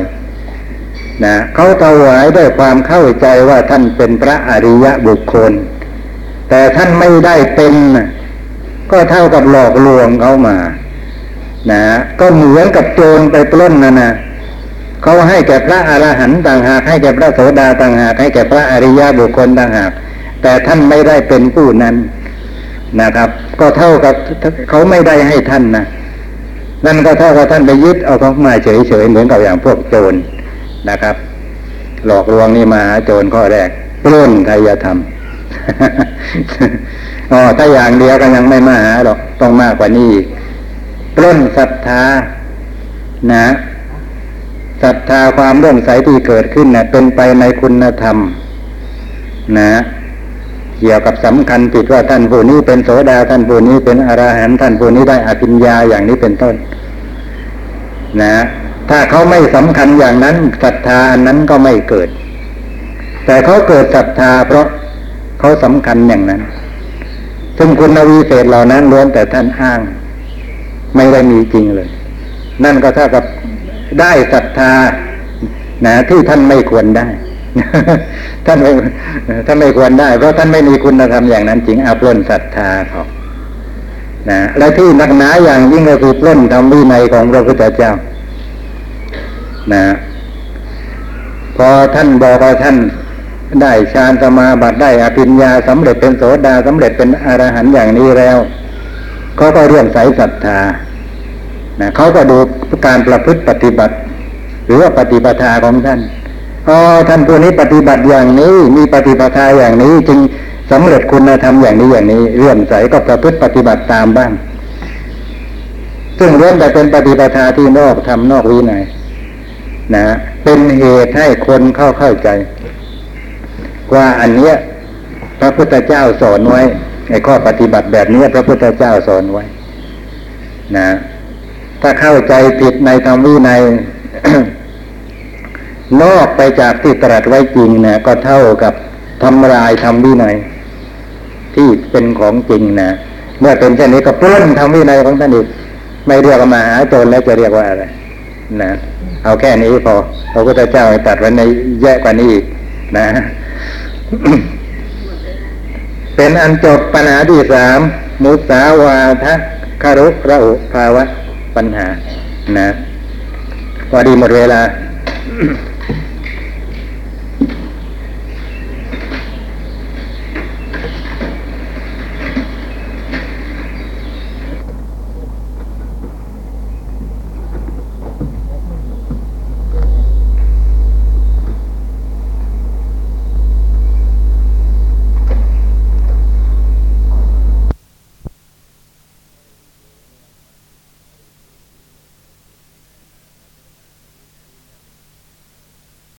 นะเขาถวายด้วยความเข้าใจว่าท่านเป็นพระอริยะบุคคล แต่ท่านไม่ได้เป็นก็เท่ากับหลอกลวงเขามา นะก็เหมือนกับโจรไปปล้นนะนะเขาให้แก่พระอรหันต์ต่างหากให้แก่พระโสดาต่างหากให้แก่พระอริยะบุคคลต่างหากแต่ท่านไม่ได้เป็นผู้นั้นนะครับ ก็เท่ากับเขาไม่ได้ให้ท่านนะนั่นก็เท่ากับท่านไปยึดเอาของมาเฉยๆเหมือนกับอย่างพวกโจร นะครับ หลอกลวงนี่มาหาโจรข้อแรกปล้นไทยธรรมอ๋อถ้าอย่างเดียวก็ยังไม่มาหาหรอกต้องมากกว่านี้ปล้นศรัทธานะศรัทธาความเรื่องใสที่เกิดขึ้นนะเป็นไปในคุณธรรม นะเกี่ยวกับสำคัญผิดว่าท่านผู้นี้เป็นโสดาท่านผู้นี้เป็นอรหันต์ท่านผู้นี้ได้อภิญญาอย่างนี้เป็นต้น นะ ถ้าเขาไม่สำคัญอย่างนั้นศรัทธาอันนั้นก็ไม่เกิด แต่เขาเกิดศรัทธาเพราะเขาสำคัญอย่างนั้น ซึ่งคุณวิเศษเหล่านั้นล้วนแต่ท่านอ้าง ไม่ได้มีจริงเลย นั่นก็เท่ากับได้ศรัทธานะที่ท่านไม่ควรได้ ท่านไม่ท่านไม่ควรได้ เพราะท่านไม่มีคุณธรรมอย่างนั้น จริงอาปล้นศรัทธาเขานะและที่นักหนาอย่างยิ่งก็คือปล้นทำวินัยของพระพุทธเจ้า นะพอท่านบอกว่าท่านได้ฌานสมาบัติได้อภิญญาสำเร็จเป็นโสดาสำเร็จเป็นอรหันต์อย่างนี้แล้วเขาก็เรื่อมใสศรัทธานะเขาก็ดูการประพฤติปฏิบัติ หรือว่าปฏิปทาของท่านอ๋อท่านผู้นี้ปฏิบัติอย่างนี้มีปฏิปทาอย่างนี้จึงสำเร็จคุณธรรมอย่างนี้อย่างนี้ เรื่อมใสก็ประพฤติปฏิบัติตามบ้าง ซึ่งล้วนแต่เป็นปฏิปทาที่นอกทำนอกวินัย นะเป็นเหตุให้คนเข้าเข้าใจ ว่าอันเนี้ยพระพุทธเจ้าสอนไว้ไอ้ข้อปฏิบัติแบบนี้พระพุทธเจ้าสอนไว้ นะ ถ้าเข้าใจผิดในธรรมวินัยนอกไปจากที่ตรัสไว้จริงนะก็เท่ากับทำลายธรรมวินัยที่เป็นของจริงนะเมื่อเป็นเช่นนี้ก็ปล้นธรรมวินัยของท่านอีกไม่เรียกว่ามหาโจรแล้วจะเรียกว่าอะไรนะ เอาแค่นี้พอพระพุทธเจ้าตัดไว้ในแย่กว่านี้อีกนะ เป็นอันจบปัญหาที่สามมุสาวาทะคารุระอุภาวะปัญหา นะพอดีหมดเวลา